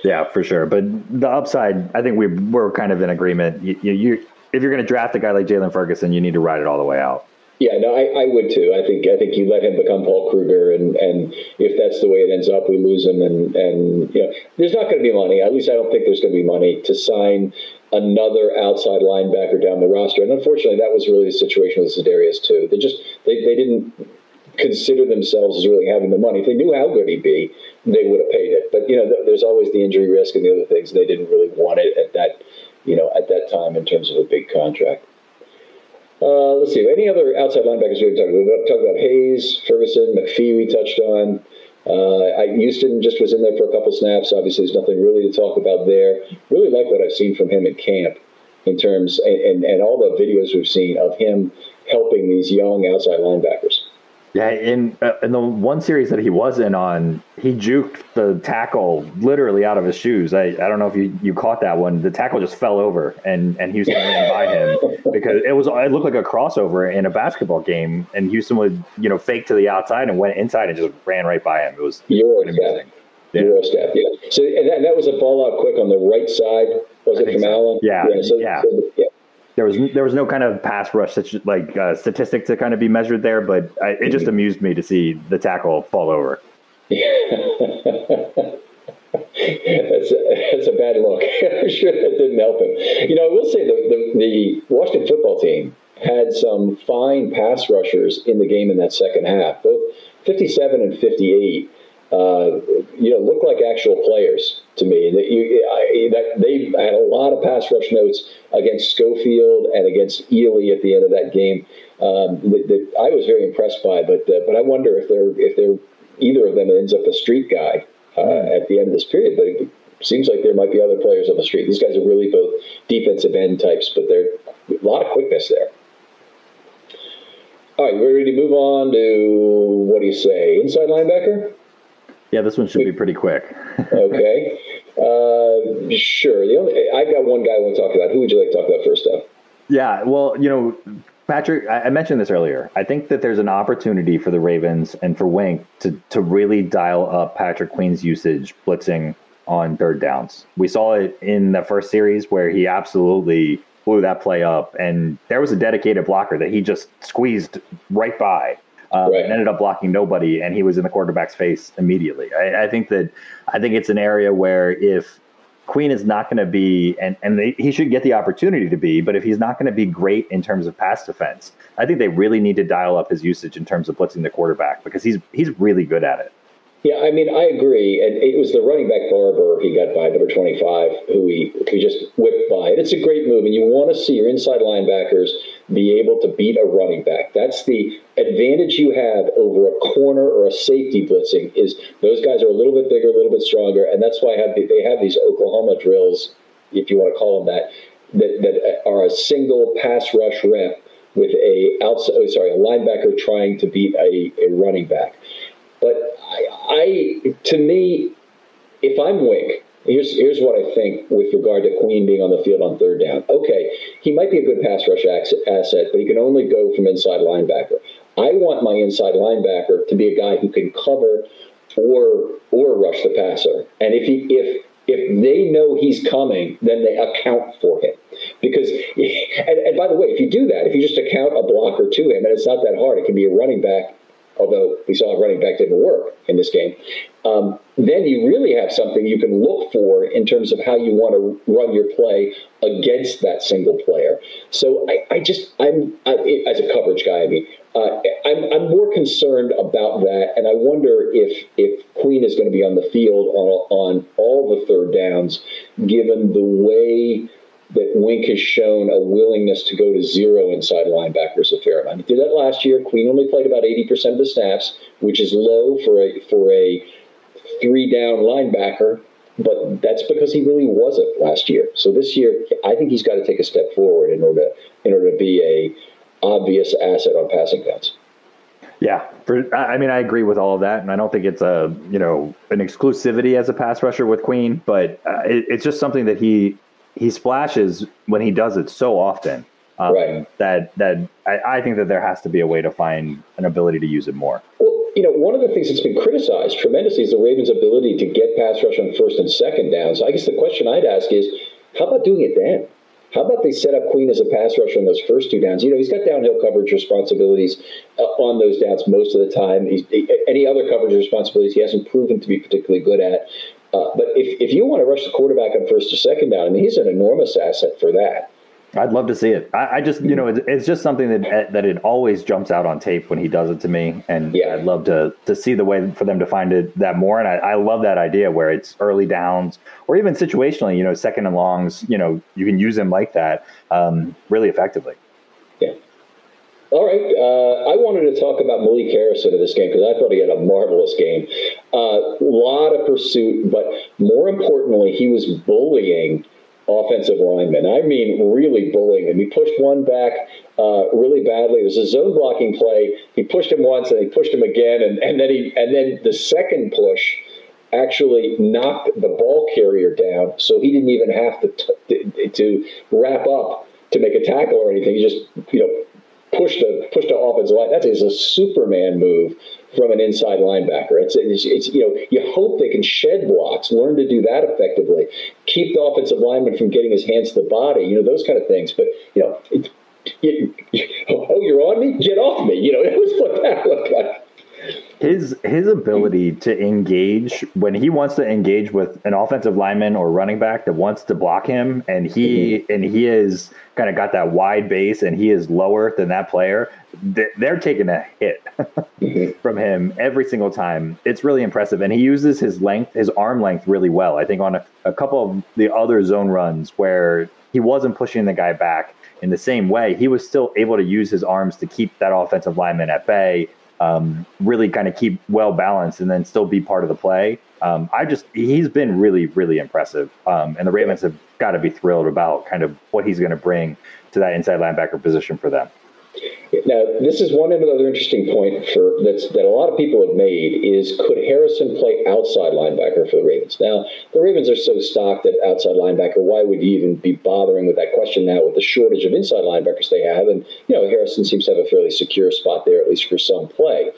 D: Yeah, for sure. But the upside, I think we we're kind of in agreement. You, you, if you're going to draft a guy like Jaylon Ferguson, you need to ride it all the way out.
C: Yeah, no, I, I would too. I think I think you let him become Paul Kruger, and, and if that's the way it ends up, we lose him, and and you know, there's not going to be money. At least I don't think there's going to be money to sign another outside linebacker down the roster. And unfortunately, that was really the situation with Za'Darius too. They just they, they didn't consider themselves as really having the money. If they knew how good he'd be, they would have paid it. But you know, th- there's always the injury risk and the other things. They didn't really want it at that, you know, at that time in terms of a big contract. Uh, let's see. Any other outside linebackers we talked about? We talked about Hayes, Ferguson, McPhee. We touched on. Uh, I, Houston just was in there for a couple snaps. Obviously, there's nothing really to talk about there. Really like what I've seen from him in camp, in terms and, and, and all the videos we've seen of him helping these young outside linebackers.
D: Yeah, in uh, in the one series that he was in on, he juked the tackle literally out of his shoes. I, I don't know if you, you caught that one. The tackle just fell over, and and Houston ran by him because it was it looked like a crossover in a basketball game, and Houston would you know fake to the outside and went inside and just ran right by him. It was
C: Euro amazing. Yeah. Euro step, yeah. So and that, that was a ball out quick on the right side. Was I it from so. Allen?
D: Yeah, yeah. So, yeah. So, yeah there was there was no kind of pass rush like uh, statistic to kind of be measured there, but I, it just amused me to see the tackle fall over.
C: that's a, that's a bad look. I'm sure that didn't help him. You know, I will say the, the, the Washington football team had some fine pass rushers in the game in that second half, both 57 and 58 uh, you know, look like actual players to me. That you I, that they had a lot of pass rush notes against Schofield and against Ealy at the end of that game. Um, that, that, I was very impressed by, but uh, but I wonder if they're if they're either of them ends up a street guy uh, mm. at the end of this period. But it seems like there might be other players on the street. These guys are really both defensive end types, but they're a lot of quickness there. All right, we're ready to move on to what do you say? Inside linebacker?
D: Yeah, this one should be pretty quick.
C: okay. Uh, sure. The only I've got one guy I want to talk about. Who would you like to talk about first, though?
D: Yeah. Well, you know, Patrick, I mentioned this earlier. I think that there's an opportunity for the Ravens and for Wink to to really dial up Patrick Queen's usage blitzing on third downs. We saw it in the first series where he absolutely blew that play up, and there was a dedicated blocker that he just squeezed right by um, right. and ended up blocking nobody, and he was in the quarterback's face immediately. I, I think that I think it's an area where if Queen is not going to be, and and they, he should get the opportunity to be, but if he's not going to be great in terms of pass defense, I think they really need to dial up his usage in terms of blitzing the quarterback because he's he's really good at it.
C: Yeah, I mean, I agree. And it was the running back Barber he got by, number 25, who he, who just whipped by. And it's a great move. And you want to see your inside linebackers be able to beat a running back. That's the advantage you have over a corner or a safety blitzing is those guys are a little bit bigger, a little bit stronger. And that's why have the, they have these Oklahoma drills, if you want to call them that, that, that are a single pass rush rep with a outside, oh, sorry, a linebacker trying to beat a, a running back. But I, I, to me, if I'm Wink, here's here's what I think with regard to Queen being on the field on third down. Okay, he might be a good pass rush asset, but he can only go from inside linebacker. I want my inside linebacker to be a guy who can cover or or rush the passer. And if he if if they know he's coming, then they account for him. Because, and, and by the way, if you do that, if you just account a blocker to him, and it's not that hard, it can be a running back although we saw running back didn't work in this game, um, then you really have something you can look for in terms of how you want to run your play against that single player. So I, I just, I'm, I, as a coverage guy, I mean, uh, I'm, I'm more concerned about that, and I wonder if if Queen is going to be on the field on, on all the third downs, given the way that Wink has shown a willingness to go to zero inside linebackers a fair amount. He did that last year. Queen only played about 80% of the snaps, which is low for a for a three down linebacker. but that's because he really wasn't last year. So this year, I think he's got to take a step forward in order to, in order to be a obvious asset on passing downs.
D: Yeah, for, I mean, I agree with all of that, and I don't think it's a you know an exclusivity as a pass rusher with Queen, but uh, it, it's just something that he he splashes when he does it so often. Um, right. That that I, I, think that there has to be a way to find an ability to use it more.
C: Well, you know, one of the things that's been criticized tremendously is the Ravens' ability to get pass rush on first and second downs. I guess the question I'd ask is, how about doing it then? How about they set up Queen as a pass rusher on those first two downs? You know, he's got downhill coverage responsibilities uh, on those downs most of the time. He's, he, any other coverage responsibilities he hasn't proven to be particularly good at. Uh, but if, if you want to rush the quarterback on first or second down, I mean, he's an enormous asset for that.
D: I'd love to see it. I, I just, you know, it, it's just something that that it always jumps out on tape when he does it to me, and yeah. I'd love to to see the way for them to find it that more. And I, I love that idea where it's early downs or even situationally, you know, second and longs. You know, you can use them like that um, really effectively.
C: All right. Uh, I wanted to talk about Malik Harrison in this game because I thought he had a marvelous game. A uh, lot of pursuit, but more importantly, he was bullying offensive linemen. I mean, really bullying them. He pushed one back uh, really badly. It was a zone blocking play. He pushed him once, and he pushed him again, and, and then he and then the second push actually knocked the ball carrier down, so he didn't even have to t- to wrap up to make a tackle or anything. He just you know push the push the offensive line. That is a Superman move from an inside linebacker. It's, it's, it's, you know you hope they can shed blocks, learn to do that effectively, keep the offensive lineman from getting his hands to the body. You know those kind of things. But you know, it, it, oh, you're on me, get off me. You know it was what that looked like
D: his his ability to engage when he wants to engage with an offensive lineman or running back that wants to block him and he mm-hmm. and he is kind of got that wide base and he is lower than that player they're taking a hit mm-hmm. from him every single time it's really impressive and he uses his length his arm length really well i think on a, a couple of the other zone runs where he wasn't pushing the guy back in the same way he was still able to use his arms to keep that offensive lineman at bay um, really kind of keep well balanced and then still be part of the play. Um, I just he's been really really impressive, um, and the Ravens have got to be thrilled about kind of what he's going to bring to that inside linebacker position for them.
C: Now, this is one another interesting point for that a lot of people have made is could Harrison play outside linebacker for the Ravens? Now, the Ravens are so stocked at outside linebacker. Why would you even be bothering with that question now with the shortage of inside linebackers they have? And you know, Harrison seems to have a fairly secure spot there, at least for some play.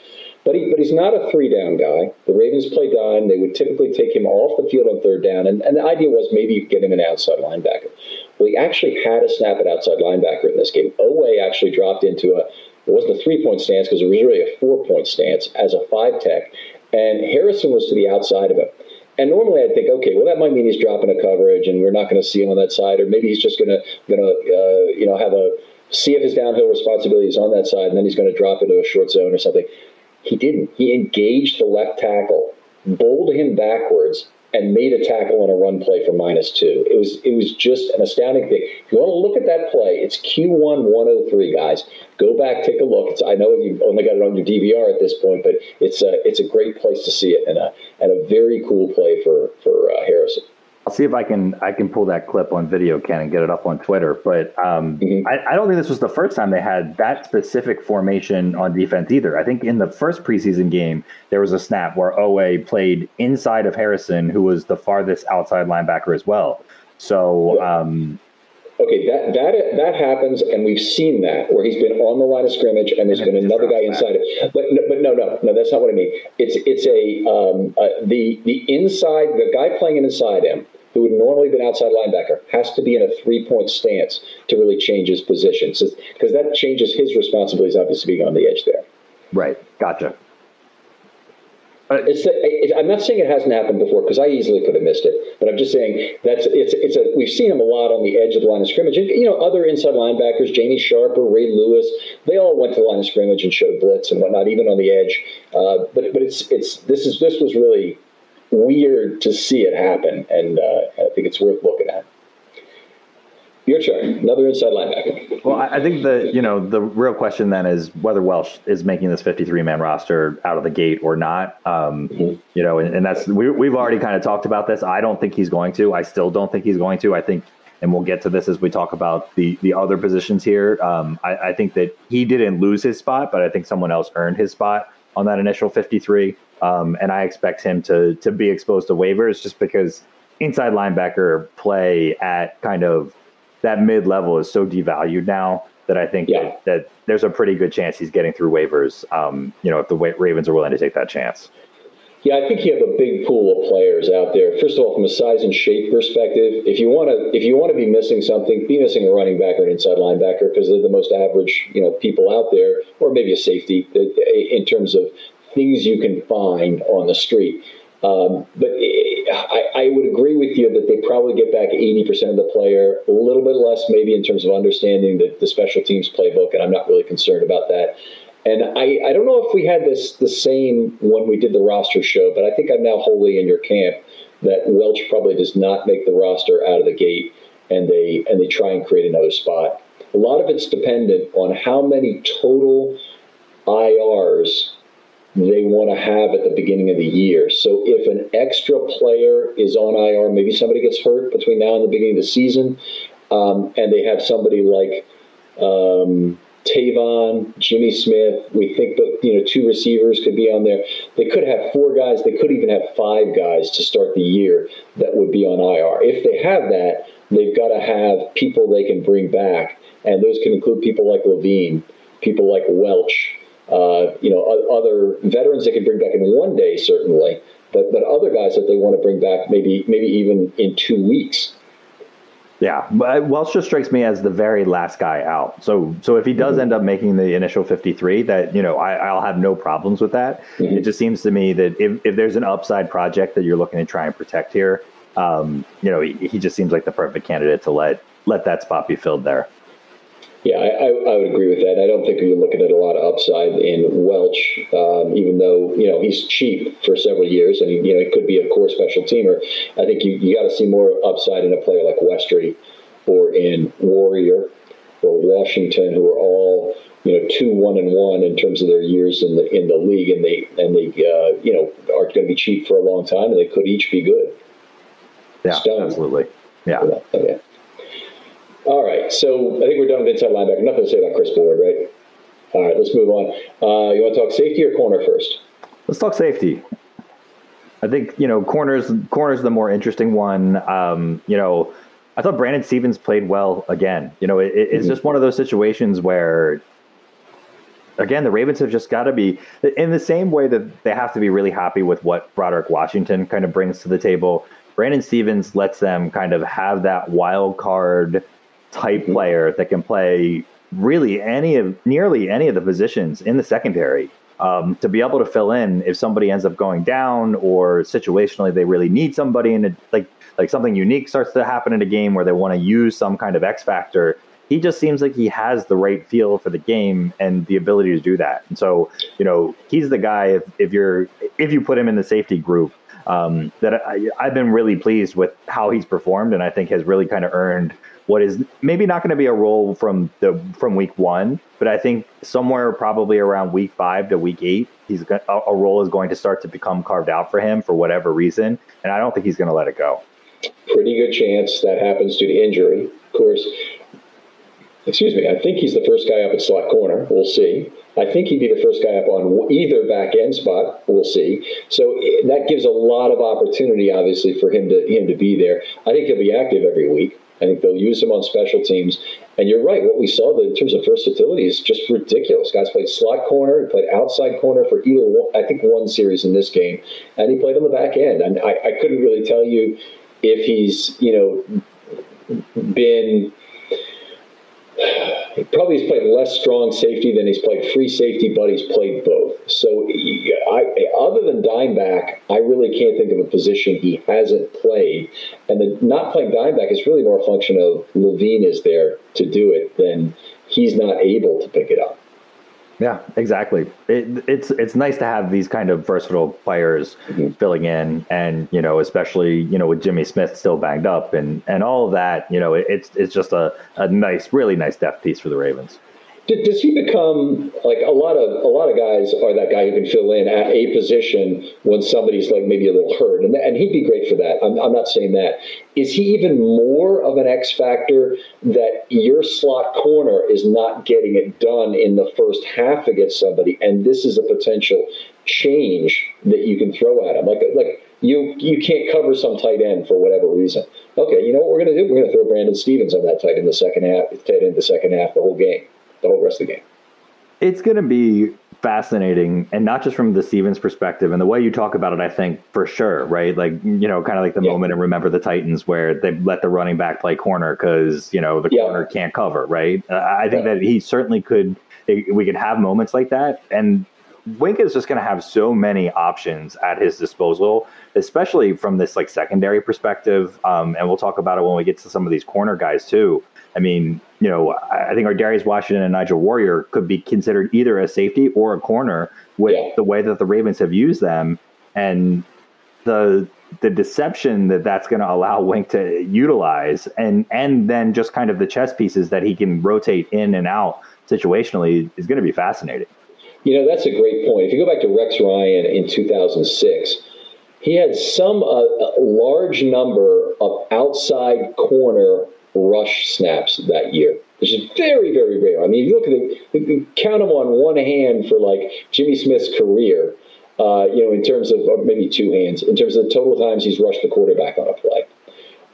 C: But he, but he's not a three down guy. The Ravens play dime. They would typically take him off the field on third down, and, and the idea was maybe you get him an outside linebacker. He actually had a snap at outside linebacker in this game. Oweh actually dropped into a, it wasn't a three point stance because it was really a four point stance as a five tech. And Harrison was to the outside of him. And normally I'd think, okay, well that might mean he's dropping a coverage and we're not going to see him on that side, or maybe he's just going to, going to, uh, you know, have a see if his downhill responsibility is on that side, and then he's going to drop into a short zone or something. He didn't. He engaged the left tackle, bowled him backwards, and made a tackle on a run play for minus two. It was it was just an astounding thing. If you want to look at that play, it's Q1 103, guys. Go back, take a look. It's, I know you've only got it on your DVR at this point, but it's a it's a great place to see it and a and a very cool play for for uh, Harrison.
D: I'll see if I can I can pull that clip on video, Ken, and get it up on Twitter. But um, mm-hmm. I, I, don't think this was the first time they had that specific formation on defense either. I think in the first preseason game there was a snap where Oweh played inside of Harrison, who was the farthest outside linebacker as well. So. Um,
C: okay, that that that happens, and we've seen that where he's been on the line of scrimmage, and there's and been another guy inside it. But no, but no, no, no, that's not what I mean. It's it's a um, uh, the the inside the guy playing inside him who would normally be an outside linebacker, has to be in a three point stance to really change his position. Because that changes his responsibilities, obviously, being on the edge there.
D: Right. Gotcha.
C: It's, it, I'm not saying it hasn't happened before because I easily could have missed it, but I'm just saying that's it's it's a we've seen him a lot on the edge of the line of scrimmage. And, you know, other inside linebackers, Jamie Sharper, Ray Lewis, they all went to the line of scrimmage and showed blitz and whatnot, even on the edge. Uh, but but it's it's this is this was really weird to see it happen, and uh, I think it's worth looking at. Your turn. Another inside linebacker.
D: Well, I think the you know the real question then is whether Welch is making this 53 man roster out of the gate or not. Um, mm-hmm. You know, and, and that's we, we've already kind of talked about this. I don't think he's going to. I still don't think he's going to. I think, and we'll get to this as we talk about the the other positions here. Um, I, I think that he didn't lose his spot, but I think someone else earned his spot on that initial 53. Um, and I expect him to to be exposed to waivers just because inside linebacker play at kind of that mid level is so devalued now that I think yeah. that, that, there's a pretty good chance he's getting through waivers. Um, you know, if the Ravens are willing to take that chance.
C: Yeah, I think you have a big pool of players out there. First of all, from a size and shape perspective, if you want to, if you want to be missing something, be missing a running back or an inside linebacker because they're the most average, you know, people out there, or maybe a safety in terms of things you can find on the street. Um, but I, I, would agree with you that they probably get back 80% of the player, a little bit less maybe in terms of understanding the, the special teams playbook, and I'm not really concerned about that. And I, I don't know if we had this the same when we did the roster show, but I think I'm now wholly in your camp that Welch probably does not make the roster out of the gate, and they and they try and create another spot. A lot of it's dependent on how many total IRs they want to have at the beginning of the year. So if an extra player is on IR, maybe somebody gets hurt between now and the beginning of the season, um, and they have somebody like um, Tavon, Jimmy Smith. We think that you know two receivers could be on there. They could have four guys. They could even have five guys to start the year that would be on IR. If they have that, they've got to have people they can bring back, and those can include people like Levine, people like Welch uh, you know, other veterans they can bring back in one day, certainly, but but other guys that they want to bring back, maybe maybe even in two weeks.
D: Yeah, Welch just strikes me as the very last guy out. So, so if he does mm-hmm. end up making the initial 53, that you know, I, will have no problems with that. Mm-hmm. It just seems to me that if, if there's an upside project that you're looking to try and protect here, um, you know, he, he just seems like the perfect candidate to let let that spot be filled there.
C: Yeah, I, I, would agree with that. I don't think you're looking at a lot of upside in Welch, um, even though you know he's cheap for several years, and he, you know he could be a core special teamer. I think you, you got to see more upside in a player like Westry or in Warrior or Washington, who are all you know two one and one in terms of their years in the in the league, and they and they uh, you know are going to be cheap for a long time, and they could each be good.
D: Yeah, Stone. absolutely. Yeah. Okay.
C: All right, so I think we're done with the inside linebacker. Nothing to say about Chris Board, right? All right, let's move on. Uh, you want to talk safety or corner first?
D: Let's talk safety. I think you know corners. Corners the more interesting one. Um, you know, I thought Brandon Stephens played well again. You know, it, it's mm-hmm. just one of those situations where, again, the Ravens have just got to be in the same way that they have to be really happy with what Broderick Washington kind of brings to the table. Brandon Stephens lets them kind of have that wild card type player that can play really any of nearly any of the positions in the secondary um, to be able to fill in if somebody ends up going down or situationally they really need somebody and like like something unique starts to happen in a game where they want to use some kind of X factor. He just seems like he has the right feel for the game and the ability to do that. And so, you know, he's the guy if, if you're if you put him in the safety group um, that I, I've been really pleased with how he's performed, and I think has really kind of earned what is maybe not going to be a role from the from week one, but I think somewhere probably around week five to week eight, he's a, a role is going to start to become carved out for him for whatever reason, and I don't think he's going to let it go.
C: Pretty good chance that happens due to injury. Of course, excuse me. I think he's the first guy up at slot corner. We'll see. I think he'd be the first guy up on either back end spot. We'll see. So eh, that gives a lot of opportunity, obviously, for him to him to be there. I think he'll be active every week. I think they'll use him on special teams. And you're right, what we saw in terms of versatility is just ridiculous. Guys played slot corner, he played outside corner for either one, I think one series in this game, and he played on the back end. And I, I couldn't really tell you if he's, you know, been probably has played less strong safety than he's played free safety, but he's played both. So, I, other than dimeback, I really can't think of a position he hasn't played. And the not playing dimeback is really more a function of Levine is there to do it than he's not able to pick it up.
D: Yeah, exactly. It, it's it's nice to have these kind of versatile players mm-hmm. filling in, and you know, especially you know with Jimmy Smith still banged up and and all of that. You know, it, it's it's just a, a nice, really nice depth piece for the Ravens
C: does he become like a lot of a lot of guys are that guy who can fill in at a position when somebody's like maybe a little hurt, and, and he'd be great for that. I'm, I'm not saying that. Is he even more of an X factor that your slot corner is not getting it done in the first half against somebody, and this is a potential change that you can throw at him, like like. You, you can't cover some tight end for whatever reason. Okay, you know what we're to do? We're to throw Brandon Stephens on that tight in the second half, tight end the second half, the whole game the whole rest of the game.
D: It's going to be fascinating, and not just from the Stephens perspective. And the way you talk about it, I think for sure, right? Like you know, kind of like the yeah. moment in Remember the Titans where they let the running back play corner because you know the yeah. corner can't cover, right? Uh, I think yeah. that he certainly could. We could have moments like that, and Wink is just going to have so many options at his disposal, especially from this like secondary perspective. Um, and we'll talk about it when we get to some of these corner guys too. I mean, you know, I think Ar'Darius Washington and Nigel Warrior could be considered either a safety or a corner with yeah. the way that the Ravens have used them, and the the deception that that's going to allow Wink to utilize, and and then just kind of the chess pieces that he can rotate in and out situationally is going to be fascinating.
C: You know, that's a great point. If you go back to Rex Ryan in 2006, he had some uh, large number of outside corner rush snaps that year, which is very, very rare. I mean, you look at the, count them on one hand for like Jimmy Smith's career, uh, you know, in terms of maybe two hands, in terms of the total times he's rushed the quarterback on a play.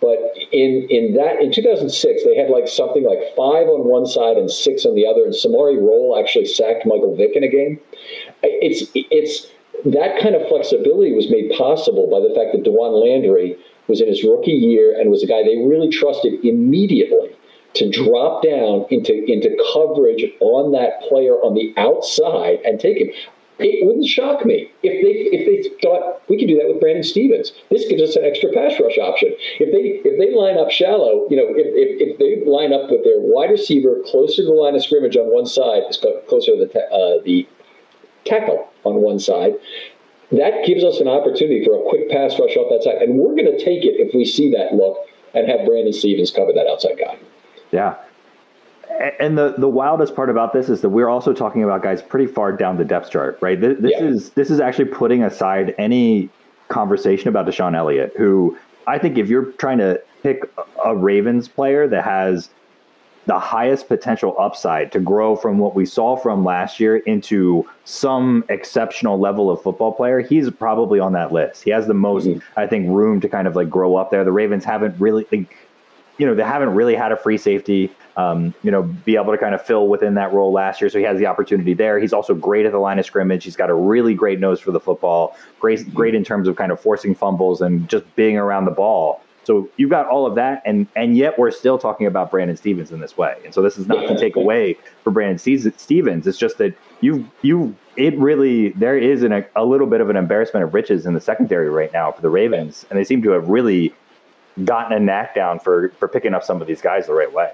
C: But in in that in 2006, they had like something like five on one side and six on the other, and Samari Rolle actually sacked Michael Vick in a game. It's it's that kind of flexibility was made possible by the fact that Dawan Landry was in his rookie year and was a guy they really trusted immediately to drop down into, into coverage on that player on the outside and take him. It wouldn't shock me if they if they thought we could do that with Brandon Stephens. This gives us an extra pass rush option. If they if they line up shallow, you know, if, if, if they line up with their wide receiver closer to the line of scrimmage on one side, closer to the uh, the tackle on one side, that gives us an opportunity for a quick pass rush off that side. And we're going to take it if we see that look and have Brandon Stephens cover that outside guy.
D: Yeah. And the, the wildest part about this is that we're also talking about guys pretty far down the depth chart, right? This, this yeah. is this is actually putting aside any conversation about DeShon Elliott, who I think if you're trying to pick a Ravens player that has the highest potential upside to grow from what we saw from last year into some exceptional level of football player, he's probably on that list. He has the most, mm-hmm. I think, room to kind of like grow up there. The Ravens haven't really, you know, they haven't really had a free safety, um, you know, be able to kind of fill within that role last year. So he has the opportunity there. He's also great at the line of scrimmage. He's got a really great nose for the football, great, great in terms of kind of forcing fumbles and just being around the ball. So you've got all of that, and and yet we're still talking about Brandon Stephens in this way. And so this is not to take away for Brandon Stephens. It's just that you you it really there is an, a little bit of an embarrassment of riches in the secondary right now for the Ravens, and they seem to have really gotten a knack down for for picking up some of these guys the right way.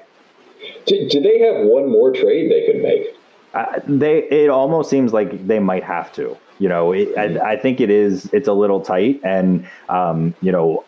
C: Do, do they have one more trade they could make?
D: Uh, they it almost seems like they might have to. You know, it, I, I, think it is. It's a little tight, and um, you know,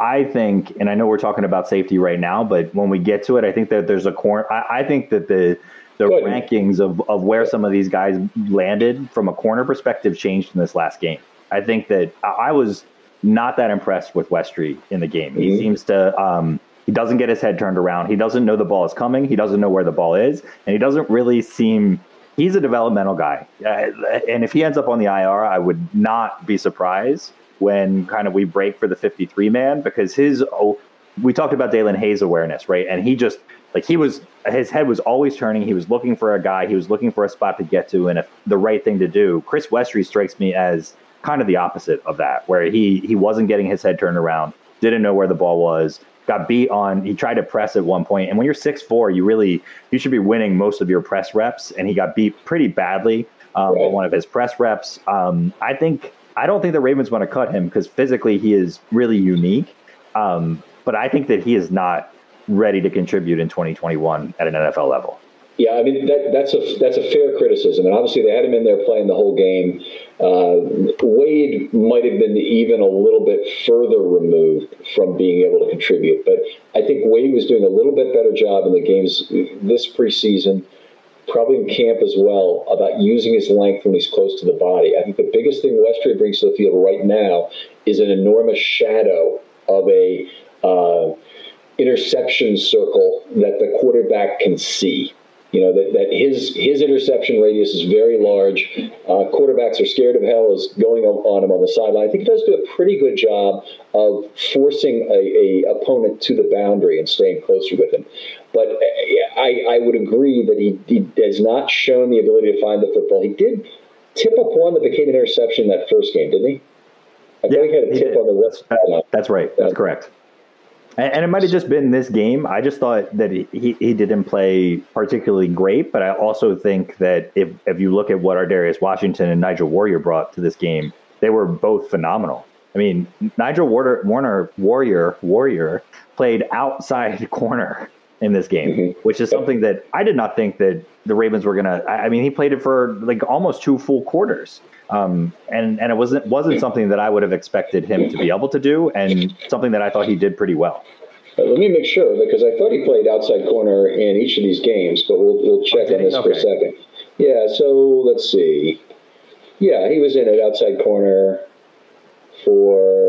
D: I think, and I know we're talking about safety right now, but when we get to it, I think that there's a corner. I, I, think that the the Good. rankings of, of where some of these guys landed from a corner perspective changed in this last game. I think that I was not that impressed with Westry in the game. Mm-hmm. He seems to um, he doesn't get his head turned around. He doesn't know the ball is coming. He doesn't know where the ball is, and he doesn't really seem. He's a developmental guy, uh, and if he ends up on the IR, I would not be surprised when kind of we break for the 53 man because his oh, we talked about Daelin Hayes awareness, right? And he just like he was his head was always turning. He was looking for a guy. He was looking for a spot to get to and a, the right thing to do. Chris Westry strikes me as kind of the opposite of that, where he he wasn't getting his head turned around, didn't know where the ball was, got beat on. He tried to press at one point, and when you're six four, you really you should be winning most of your press reps, and he got beat pretty badly um, right. on one of his press reps. Um, I think I don't think the Ravens want to cut him because physically he is really unique. Um, but I think that he is not ready to contribute in 2021 at an NFL level.
C: Yeah, I mean that, that's a that's a fair criticism, and obviously they had him in there playing the whole game. Uh, Wade might have been even a little bit further removed from being able to contribute, but I think Wade was doing a little bit better job in the games this preseason, probably in camp as well, about using his length when he's close to the body. I think the biggest thing Westry brings to the field right now is an enormous shadow of a uh, interception circle that the quarterback can see. You know that, that his his interception radius is very large. Uh, quarterbacks are scared of hell is going on him on the sideline. I think he does do a pretty good job of forcing a, a opponent to the boundary and staying closer with him. But uh, I, I would agree that he, he has not shown the ability to find the football. He did tip up one that became an interception that first game, didn't he? I
D: yeah,
C: think he had a tip on the west.
D: That's right. That's correct. And, it might have just been this game. I just thought that he, he, he, didn't play particularly great, but I also think that if, if you look at what Ar'Darius Washington and Nigel Warrior brought to this game, they were both phenomenal. I mean, Nigel Warner, Warner Warrior Warrior played outside corner in this game, mm-hmm. which is something that I did not think that the Ravens were gonna. I mean, he played it for like almost two full quarters, um, and and it wasn't wasn't something that I would have expected him to be able to do, and something that I thought he did pretty well.
C: But let me make sure because I thought he played outside corner in each of these games, but we'll we'll check okay, on this okay. for a second. Yeah, so let's see. Yeah, he was in an outside corner for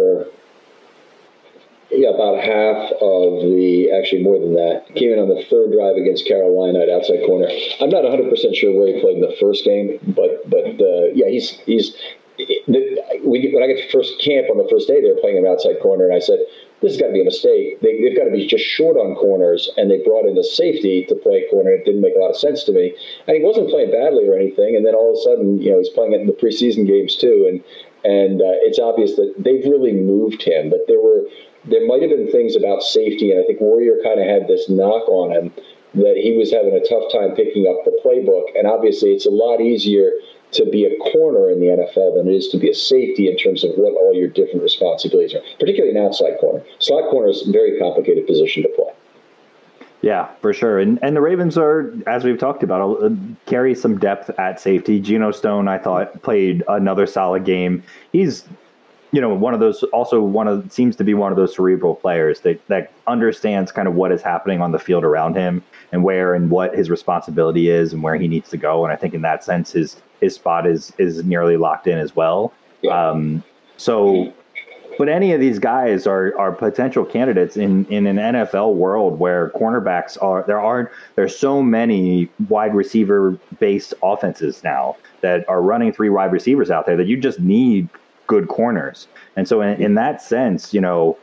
C: yeah, about half of the, actually more than that, came in on the third drive against Carolina at outside corner. I'm not 100 percent sure where he played in the first game, but but uh, yeah, he's he's. The, when I got to first camp on the first day, they were playing him outside corner, and I said, "This has got to be a mistake. They, have got to be just short on corners, and they brought in the safety to play corner. It didn't make a lot of sense to me, and he wasn't playing badly or anything. And then all of a sudden, you know, he's playing it in the preseason games too, and and uh, it's obvious that they've really moved him. But there were there might have been things about safety, and I think Warrior kind of had this knock on him that he was having a tough time picking up the playbook. And obviously, it's a lot easier to be a corner in the NFL than it is to be a safety in terms of what all your different responsibilities are, particularly an outside corner. Slot corner is a very complicated position to play.
D: Yeah, for sure. And and the Ravens are, as we've talked about, carry some depth at safety. Geno Stone, I thought, played another solid game. He's you know, one of those also one of seems to be one of those cerebral players that that understands kind of what is happening on the field around him and where and what his responsibility is and where he needs to go. And I think in that sense, his his spot is is nearly locked in as well. Um, so, but any of these guys are are potential candidates in in an NFL world where cornerbacks are there are there's so many wide receiver based offenses now that are running three wide receivers out there that you just need good corners. And so, in, in that sense, you know,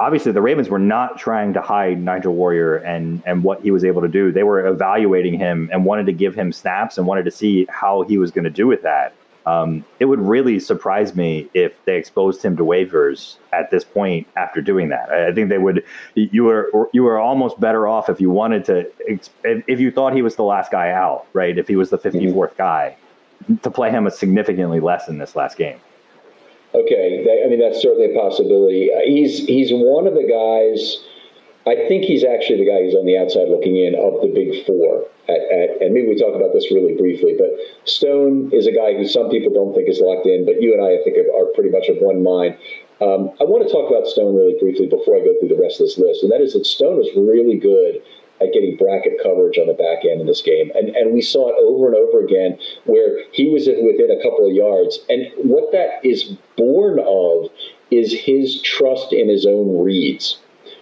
D: obviously the Ravens were not trying to hide Nigel Warrior and and what he was able to do. They were evaluating him and wanted to give him snaps and wanted to see how he was going to do with that. Um, it would really surprise me if they exposed him to waivers at this point after doing that. I think they would. You were you were almost better off if you wanted to if you thought he was the last guy out, right? If he was the 54th guy, to play him a significantly less in this last game.
C: Okay, that, I mean that's certainly a possibility. Uh, he's he's one of the guys. I think he's actually the guy who's on the outside looking in of the big four. At, at, and maybe we talk about this really briefly, but Stone is a guy who some people don't think is locked in, but you and I, I think, are pretty much of one mind. Um, I want to talk about Stone really briefly before I go through the rest of this list, and that is that Stone is really good at getting bracket coverage on the back end in this game. And, and we saw it over and over again where he was within a couple of yards. And what that is born of is his trust in his own reads.